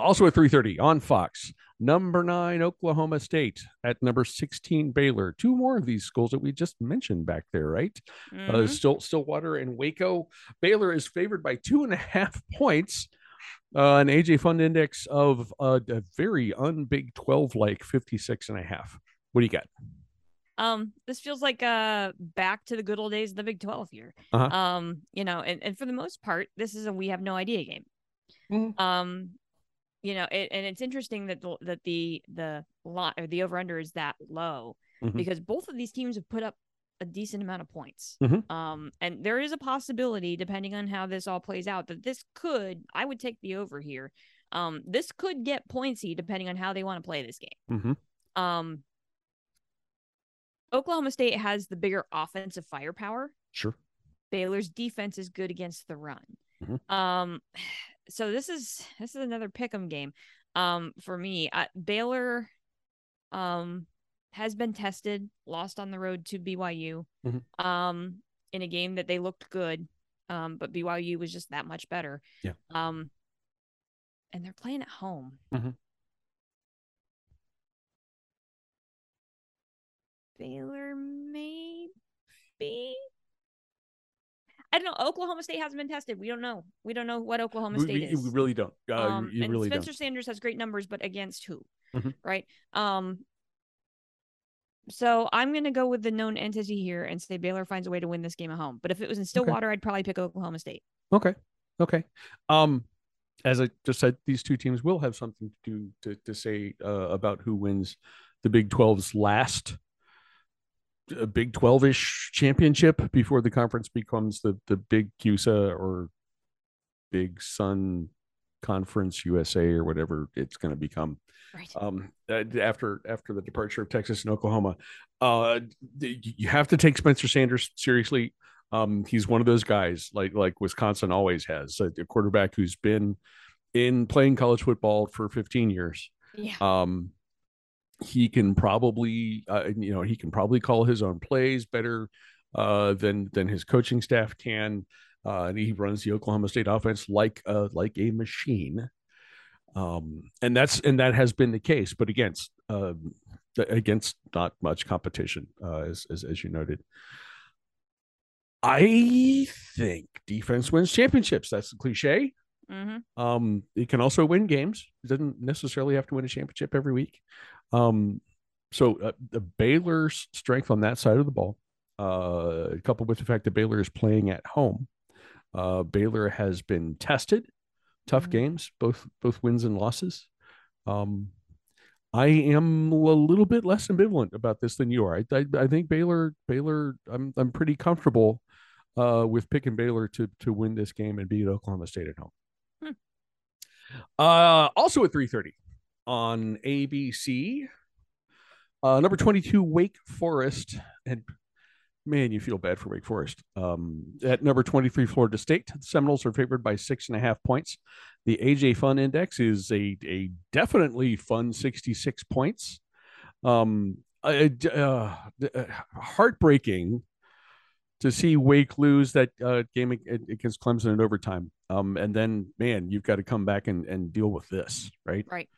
also at 3:30 on Fox, number nine Oklahoma State at number 16 Baylor. Two more of these schools that we just mentioned back there, right? Uh, Mhm. Still Stillwater and Waco. Baylor is favored by two and a half points. Uh, an AJ Fun Index of uh, a very unbig 12 like 56 and a half. What do you got? Um, this feels like uh back to the good old days of the Big 12 here. Uh-huh. Um, you know, and, and for the most part, this is a we have no idea game. Mhm. Um, you know, it, and it's interesting that the that the the lot or the over under is that low Mhm. because both of these teams have put up a decent amount of points. Mhm. Um, and there is a possibility, depending on how this all plays out, that this could I would take the over here. Um, this could get pointsy depending on how they want to play this game. Mm-hmm. Um, Oklahoma State has the bigger offensive firepower. Sure. Baylor's defense is good against the run. Mhm. Um, so this is this is another pick'em game. Um, for me, uh, Baylor, um, has been tested, lost on the road to BYU. Mhm. Um, in a game that they looked good. Um, but BYU was just that much better. Yeah. Um, and they're playing at home. Mhm. Baylor, maybe. I don't know. Oklahoma State hasn't been tested. We don't know. We don't know what Oklahoma State we- is. we really don't. Uh, um, and really Spencer don't. Sanders has great numbers, but against who? Mhm. Right. Um. So I'm gonna go with the known entity here and say Baylor finds a way to win this game at home. But if it was in Stillwater, I'd probably pick Oklahoma State. Okay. Okay. Um, as I just said, these two teams will have something to do to, to say uh, about who wins the Big 12's last uh, Big 12 ish championship before the conference becomes the, the Big CUSA or Big Sun Conference USA or whatever it's going to become Right. um, uh, after after the departure of Texas and Oklahoma. Uh, you have to take Spencer Sanders seriously. Um, he's one of those guys like like Wisconsin always has a, a quarterback who's been in playing college football for 15 years. yeah. Um, he can probably uh, you know he can probably call his own plays better uh, than than his coaching staff can. Uh, and he runs the Oklahoma State offense like uh, like a machine um, and that's and that has been the case, but against um, against not much competition, uh, as, as as you noted. I think defense wins championships. That's the cliche. Mm-hmm. Um, it can also win games. It doesn't necessarily have to win a championship every week. Um, so uh, the Baylor's strength on that side of the ball, uh, coupled with the fact that Baylor is playing at home, uh, Baylor has been tested, tough Mhm. games, both both wins and losses. Um, I am a little bit less ambivalent about this than you are. I, I, I think Baylor Baylor. I'm I'm pretty comfortable uh, with picking Baylor to to win this game and beat Oklahoma State at home. Hmm. Uh, also at 3:30 on ABC, uh, number 22 Wake Forest and man, you feel bad for Wake Forest. Um, at number 23 Florida State, the Seminoles are favored by six and a half points. The AJ Fun Index is a a definitely fun 66 points. Um, uh, uh, heartbreaking to see Wake lose that uh, game against Clemson in overtime. Um, and then, man, you've got to come back and, and deal with this, right? Right.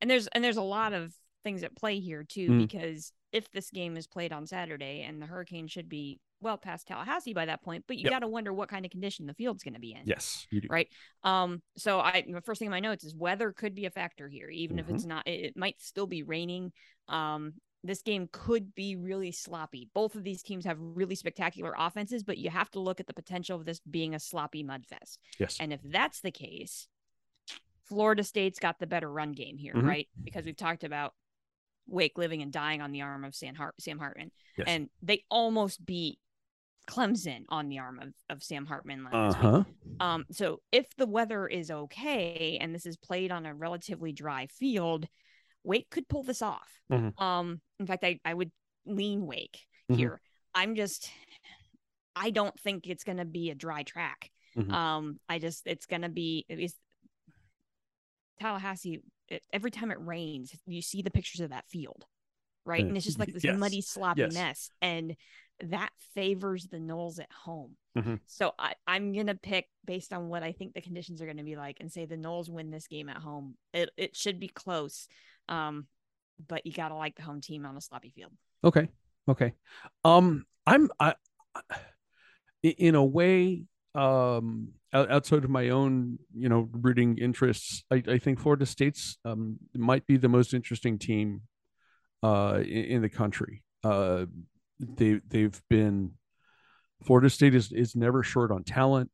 And there's and there's a lot of things at play here too, mm. because if this game is played on Saturday and the Hurricane should be well past Tallahassee by that point, but you yep. got to wonder what kind of condition the field's going to be in. Yes, right. Um, so I the first thing in my notes is weather could be a factor here, even mm-hmm. if it's not. It, it, might still be raining. Um, this game could be really sloppy. Both of these teams have really spectacular offenses, but you have to look at the potential of this being a sloppy mudfest. Yes. And if that's the case, Florida State's got the better run game here, mm-hmm. right? Because we've talked about Wake living and dying on the arm of Sam, Hart- Sam Hartman. Yes. And they almost beat Clemson on the arm of, of Sam Hartman last uh-huh. week. Um, so if the weather is okay and this is played on a relatively dry field, Wake could pull this off. Mm-hmm. Um, in fact, I, I would lean Wake mm-hmm. here. I'm just, I don't think it's going to be a dry track. Mm-hmm. Um, I just, it's going to be, it's Tallahassee. It, every time it rains, you see the pictures of that field, right? And it's just like this yes. muddy, sloppy yes. mess. And that favors the Noles at home. Mm-hmm. So I, I'm gonna pick based on what I think the conditions are gonna be like and say the Noles win this game at home. It it should be close. Um, but you gotta like the home team on a sloppy field. Okay. Okay. Um I'm I in a way um outside of my own you know rooting interests i, I think florida state's um, might be the most interesting team uh, in, in, the country uh, they they've been Florida State is is never short on talent.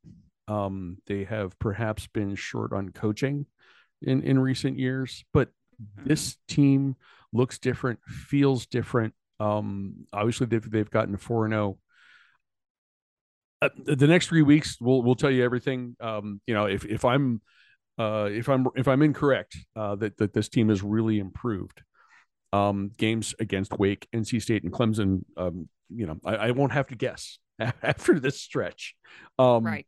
Um, they have perhaps been short on coaching in in recent years, but mm-hmm. this team looks different, feels different. Um, obviously they've they've gotten four and zero. Uh, the next three weeks, we'll we'll tell you everything. Um, you know, if if I'm uh, if I'm if I'm incorrect uh, that that this team has really improved, um, games against Wake, NC State, and Clemson. Um, you know, I, I, won't have to guess after this stretch. Um, right.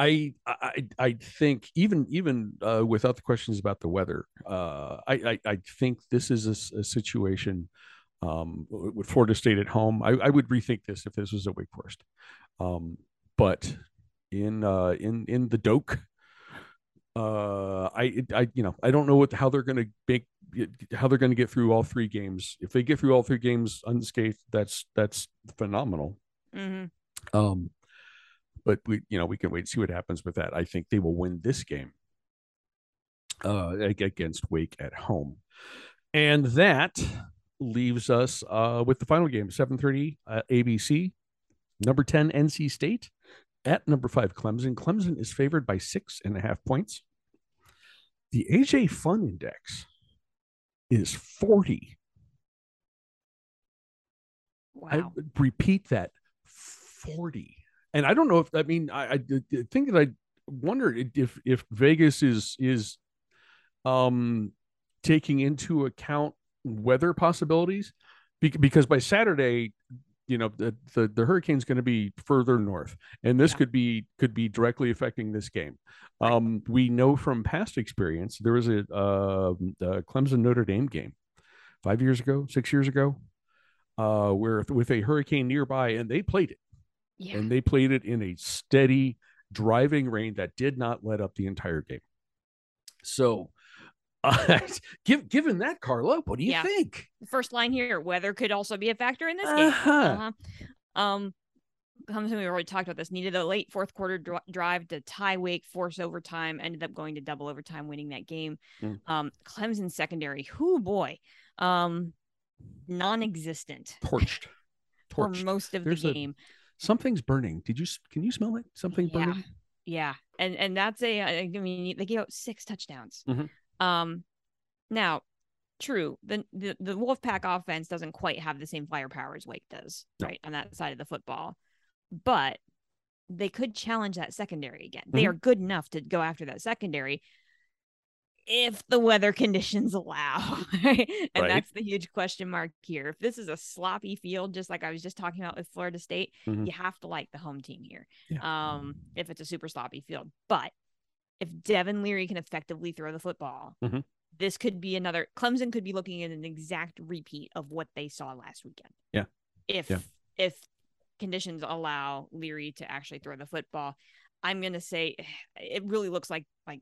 I, I I think even even uh, without the questions about the weather, uh, I, I, I think this is a, a situation um, with Florida State at home. I, I, would rethink this if this was at Wake Forest, um, but in uh, in in the Doak, uh, I I you know I don't know what how they're going to make how they're going to get through all three games. If they get through all three games unscathed, that's that's phenomenal. Mm-hmm. Um, but we, you know, we can wait and see what happens with that. I think they will win this game uh, against Wake at home, and that leaves us uh, with the final game, seven thirty uh, ABC, number ten NC State at number five Clemson. Clemson is favored by six and a half points. The AJ Fun Index is 40. Wow. I repeat that 40. And I don't know if I mean I, I think that I wonder if if Vegas is is um taking into account weather possibilities because by Saturday you know the the, the hurricane's going to be further north and this yeah. could be could be directly affecting this game right. um we know from past experience there was a uh the clemson notre dame game five years ago six years ago uh where with a hurricane nearby and they played it yeah. and they played it in a steady driving rain that did not let up the entire game so uh, give, given that, Carla, what do you yeah. think? First line here: weather could also be a factor in this game. Uh-huh. Uh-huh. Um, something we already talked about this. Needed a late fourth quarter dr- drive to tie Wake, force overtime. Ended up going to double overtime, winning that game. Mm. Um, Clemson secondary, who boy, um, non-existent, torched, torched. for most of There's the game. A, something's burning. Did you? Can you smell it? Something yeah. burning. Yeah, and and that's a. I mean, they gave out six touchdowns. Mm-hmm. Um, now, true, the, the the Wolfpack offense doesn't quite have the same firepower as Wake does, right, on that side of the football, but they could challenge that secondary again. Mm-hmm. They are good enough to go after that secondary if the weather conditions allow. Right? and right. that's the huge question mark here. If this is a sloppy field, just like I was just talking about with Florida State, mm-hmm. you have to like the home team here. Yeah. Um, if it's a super sloppy field. But if Devin Leary can effectively throw the football, mm-hmm. this could be another Clemson could be looking at an exact repeat of what they saw last weekend. Yeah. If Yeah. if conditions allow Leary to actually throw the football, I'm gonna say it really looks like like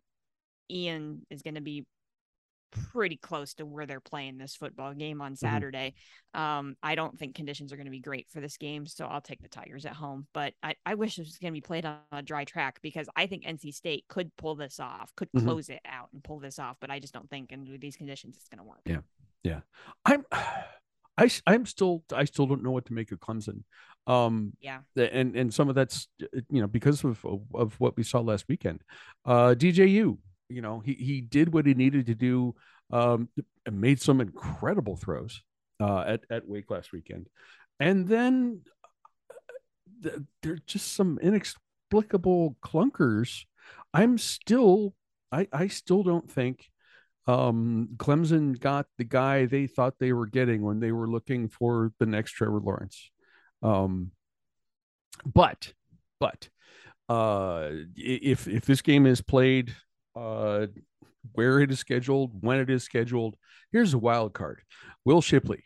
Ian is gonna be pretty close to where they're playing this football game on Saturday. Um, I don't think conditions are going to be great for this game, so I'll take the Tigers at home. But I, I wish it was going to be played on a dry track because I think NC State could pull this off, could Mhm. close it out and pull this off. But I just don't think under these conditions it's going to work. Yeah. Yeah. I'm I, I'm still I still don't know what to make of Clemson. Um Yeah. and and some of that's you know because of of, of what we saw last weekend. Uh DJU, you know, he he did what he needed to do um and made some incredible throws uh at at Wake last weekend. And then th- there're just some inexplicable clunkers. I'm still I I still don't think um Clemson got the guy they thought they were getting when they were looking for the next Trevor Lawrence. Um but but uh if if this game is played uh where it is scheduled, when it is scheduled, here's a wild card. Will Shipley.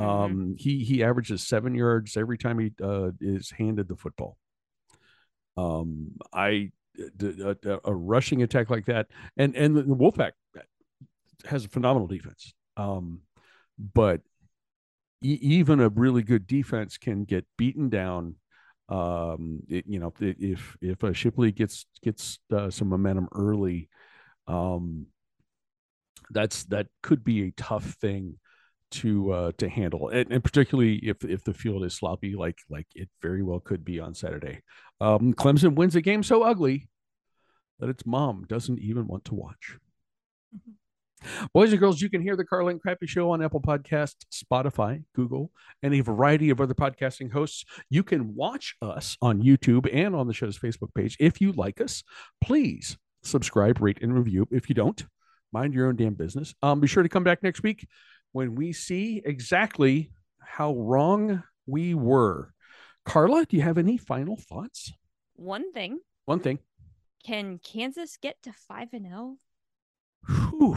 Mhm. Um he he averages 7 yards every time he uh is handed the football. Um I a, a rushing attack like that and and the Wolfpack has a phenomenal defense. Um, but e- even a really good defense can get beaten down. Um, it- you know, if if uh, Shipley gets gets uh, some momentum early, um, that's that could be a tough thing to uh, to handle, and, and particularly if if the field is sloppy, like like it very well could be on Saturday. Um, Clemson wins a game so ugly that its mom doesn't even want to watch. Boys and girls, you can hear the Carla and Crappy Show on Apple Podcast, Spotify, Google, and a variety of other podcasting hosts. You can watch us on YouTube and on the show's Facebook page. If you like us, please subscribe, rate, and review. If you don't, mind your own damn business. Um, be sure to come back next week when we see exactly how wrong we were. Carla, do you have any final thoughts? One thing: One thing. Can Kansas get to five and zero? Whew.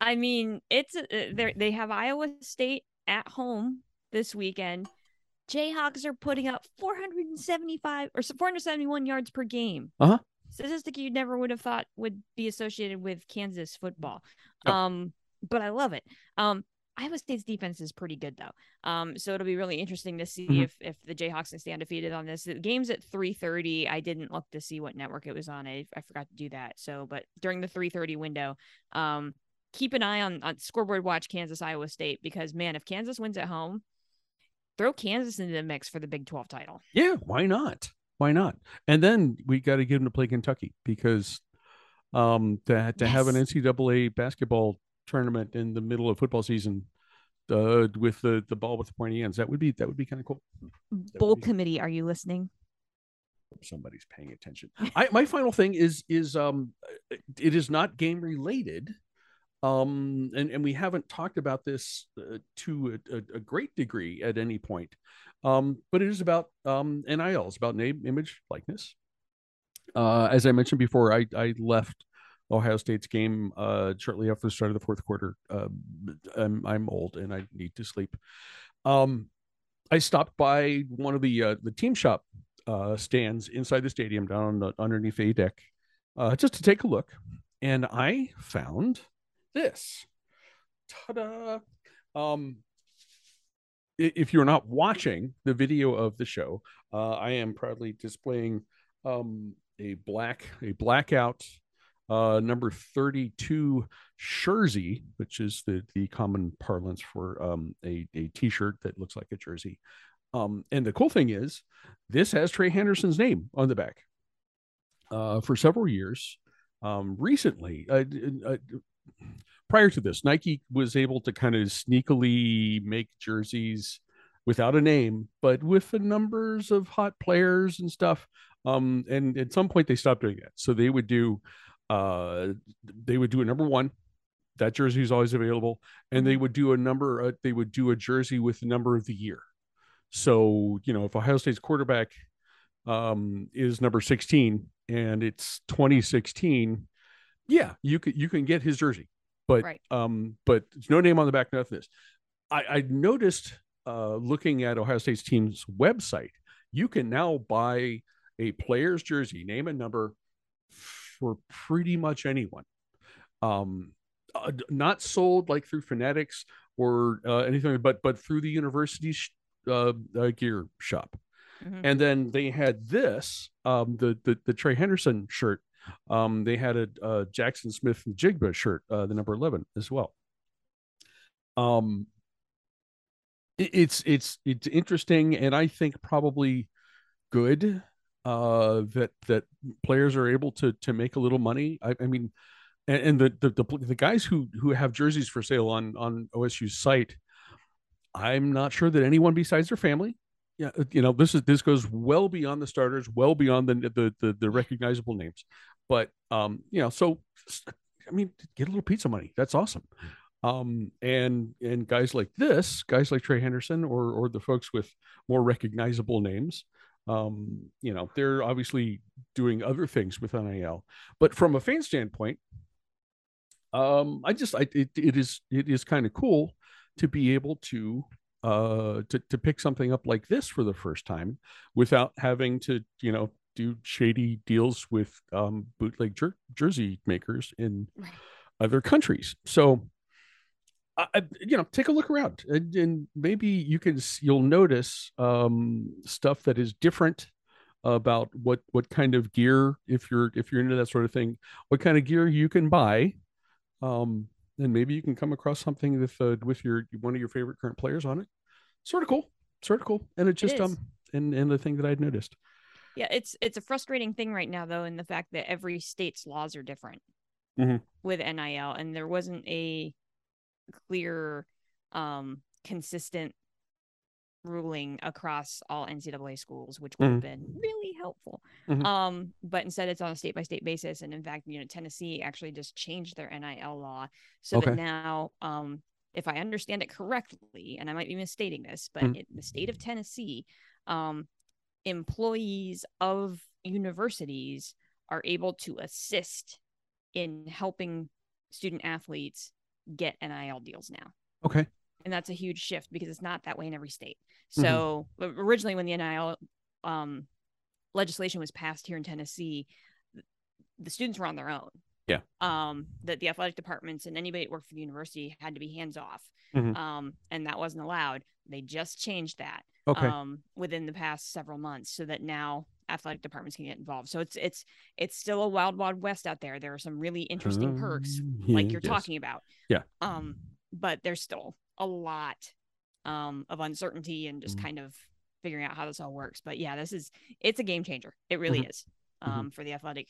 I mean, it's they they have Iowa State at home this weekend. Jayhawks are putting up 475 or 471 yards per game. Uh-huh. Statistic you never would have thought would be associated with Kansas football. Oh. Um, but I love it. Um, Iowa State's defense is pretty good though. Um, so it'll be really interesting to see Mhm. if if the Jayhawks can stay undefeated on this. The game's at 3:30. I didn't look to see what network it was on. I, I forgot to do that. So, but during the 3:30 window, um, keep an eye on on scoreboard watch Kansas Iowa State because man, if Kansas wins at home, throw Kansas into the mix for the Big 12 title. Yeah, why not? Why not? And then we got to get them to play Kentucky because um to to have an NCAA basketball tournament in the middle of football season uh with the the ball with the pointy ends that would be that would be kind of cool. Bowl be- committee, are you listening? Somebody's paying attention. I my final thing is is um it is not game related. Um and and we haven't talked about this uh, to a, a, a great degree at any point. Um but it is about um NIL, it's about name, image, likeness. Uh as I mentioned before, I I left Ohio State's game uh shortly after the start of the fourth quarter. Uh, I'm I'm old and I need to sleep. Um I stopped by one of the uh, the team shop uh, stands inside the stadium down on the, underneath a deck uh, just to take a look. And I found this. Ta-da! Um, if you're not watching the video of the show, uh, I am proudly displaying um, a black a blackout uh, number 32 jersey, which is the the common parlance for um, a a t-shirt that looks like a jersey. Um, and the cool thing is, this has Trey Henderson's name on the back. Uh, for several years, um, recently, uh, uh, prior to this, Nike was able to kind of sneakily make jerseys without a name, but with the numbers of hot players and stuff. Um, and at some point, they stopped doing that. So they would do, uh, they would do a number one. That jersey is always available, and they would do a number. Uh, they would do a jersey with the number of the year. So, you know, if Ohio State's quarterback um, is number 16 and it's 2016, Yeah, you can you can get his jersey, but Right. um, but there's no name on the back. Nothing. This, I I noticed uh looking at Ohio State's team's website, you can now buy a player's jersey, name and number, for pretty much anyone. Um, uh, not sold like through Fanatics or uh, anything, but but through the university's uh, uh, gear shop Mhm. and then they had this um the the, the trey henderson shirt um they had a, uh Jaxon Smith-Njigba shirt uh the number 11 as well um it- it's it's it's interesting and i think probably good uh that that players are able to to make a little money. I, I mean and, and the, the the the guys who who have jerseys for sale on on osu's site i'm not sure that anyone besides their family yeah uh, you know this is this goes well beyond the starters well beyond the the the, the recognizable names. But um you know so i mean get a little pizza money. That's awesome. Um and and guys like this guys like trey henderson or or the folks with more recognizable names um you know they're obviously doing other things with nil but from a fan standpoint um i just i it, it is it is kind of cool to be able to uh to, to pick something up like this for the first time without having to you know do shady deals with um bootleg jer- jersey makers in Right. other countries so I, you know take a look around and, and maybe you can you'll notice um stuff that is different about what what kind of gear if you're if you're into that sort of thing what kind of gear you can buy um and maybe you can come across something with uh, with your one of your favorite current players on it sort of cool sort of cool and it just is. um and and the thing that i'd noticed Yeah, it's it's a frustrating thing right now though, in the fact that every state's laws are different Mhm. with NIL, and there wasn't a clear, um, consistent ruling across all NCAA schools, which would have been really helpful. Mhm. Um, but instead it's on a state by state basis, and in fact, you know, Tennessee actually just changed their NIL law so Okay. that now, um, if I understand it correctly, and I might be misstating this, but Mhm. in the state of Tennessee, um, employees of universities are able to assist in helping student athletes get NIL deals now. okay And that's a huge shift because it's not that way in every state. Mhm. So o- originally when the NIL um, legislation was passed here in Tennessee, the students were on their own. Yeah. Um, that the athletic departments and anybody that worked for the university had to be hands off. Mhm. Um, and that wasn't allowed. They just changed that okay um, within the past several months so that now athletic departments can get involved. So it's it's it's still a wild wild west out there. There are some really interesting perks Um, like you're yes. talking about. Yeah. Um, but there's still a lot um of uncertainty and just Mhm. kind of figuring out how this all works. But yeah, this is it's a game changer. It really Mhm. is. Um for the athletic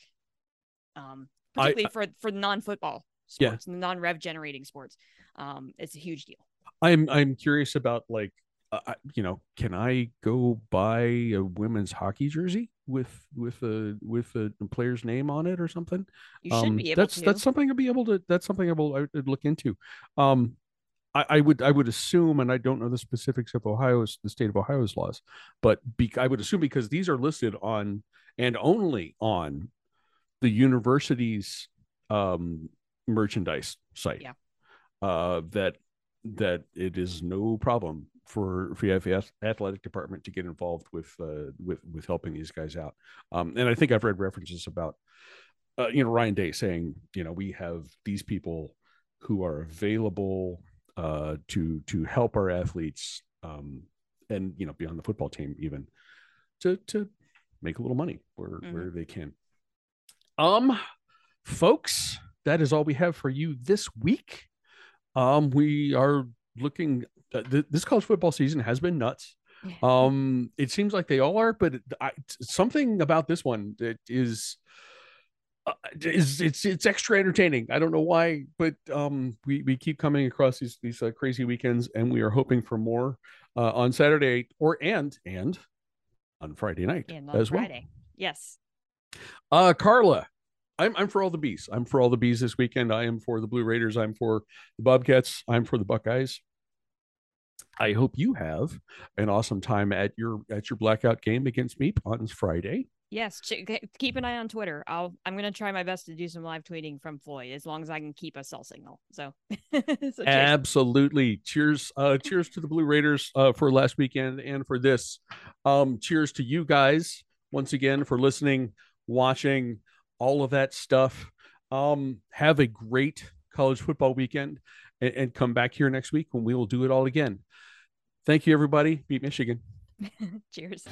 um I- particularly for for non football Yeah. sports, non rev generating sports. Um it's a huge deal. I'm I'm curious about like uh, you know can I go buy a women's hockey jersey with with a with a player's name on it or something? You should Um, be able that's to. that's something I'll be able to that's something I will I would look into. Um, I, I would I would assume, and I don't know the specifics of Ohio's the state of Ohio's laws, but be, I would assume because these are listed on and only on the university's um, merchandise site. Yeah. Uh, that that it is no problem for for the athletic department to get involved with uh, with with helping these guys out. Um, and I think I've read references about uh, you know Ryan Day saying you know we have these people who are available uh, to to help our athletes um, and you know be on the football team even to to make a little money where Mhm. where they can. Um, folks, that is all we have for you this week. Um, we are looking. Uh, th- this college football season has been nuts. Um, it seems like they all are, but I, something about this one that is uh, is it's it's extra entertaining. I don't know why, but um, we we keep coming across these these uh, crazy weekends, and we are hoping for more uh, on Saturday or and and on Friday night and as Friday. Yes. Uh, Carla, I'm I'm for all the bees. I'm for all the bees this weekend. I am for the Blue Raiders. I'm for the Bobcats. I'm for the Buckeyes. I hope you have an awesome time at your at your blackout game against Meep on Friday. Yes, keep an eye on Twitter. I'll I'm gonna try my best to do some live tweeting from Floyd as long as I can keep a cell signal. So, so cheers. Absolutely. Cheers. Uh, cheers to the Blue Raiders uh, for last weekend and for this. Um, cheers to you guys once again for listening, watching, all of that stuff. Um, have a great college football weekend and, and come back here next week when we will do it all again. Thank you, everybody. Beat Michigan. Cheers.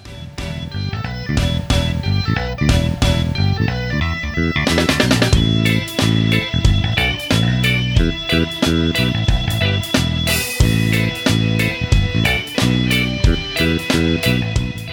Thank you.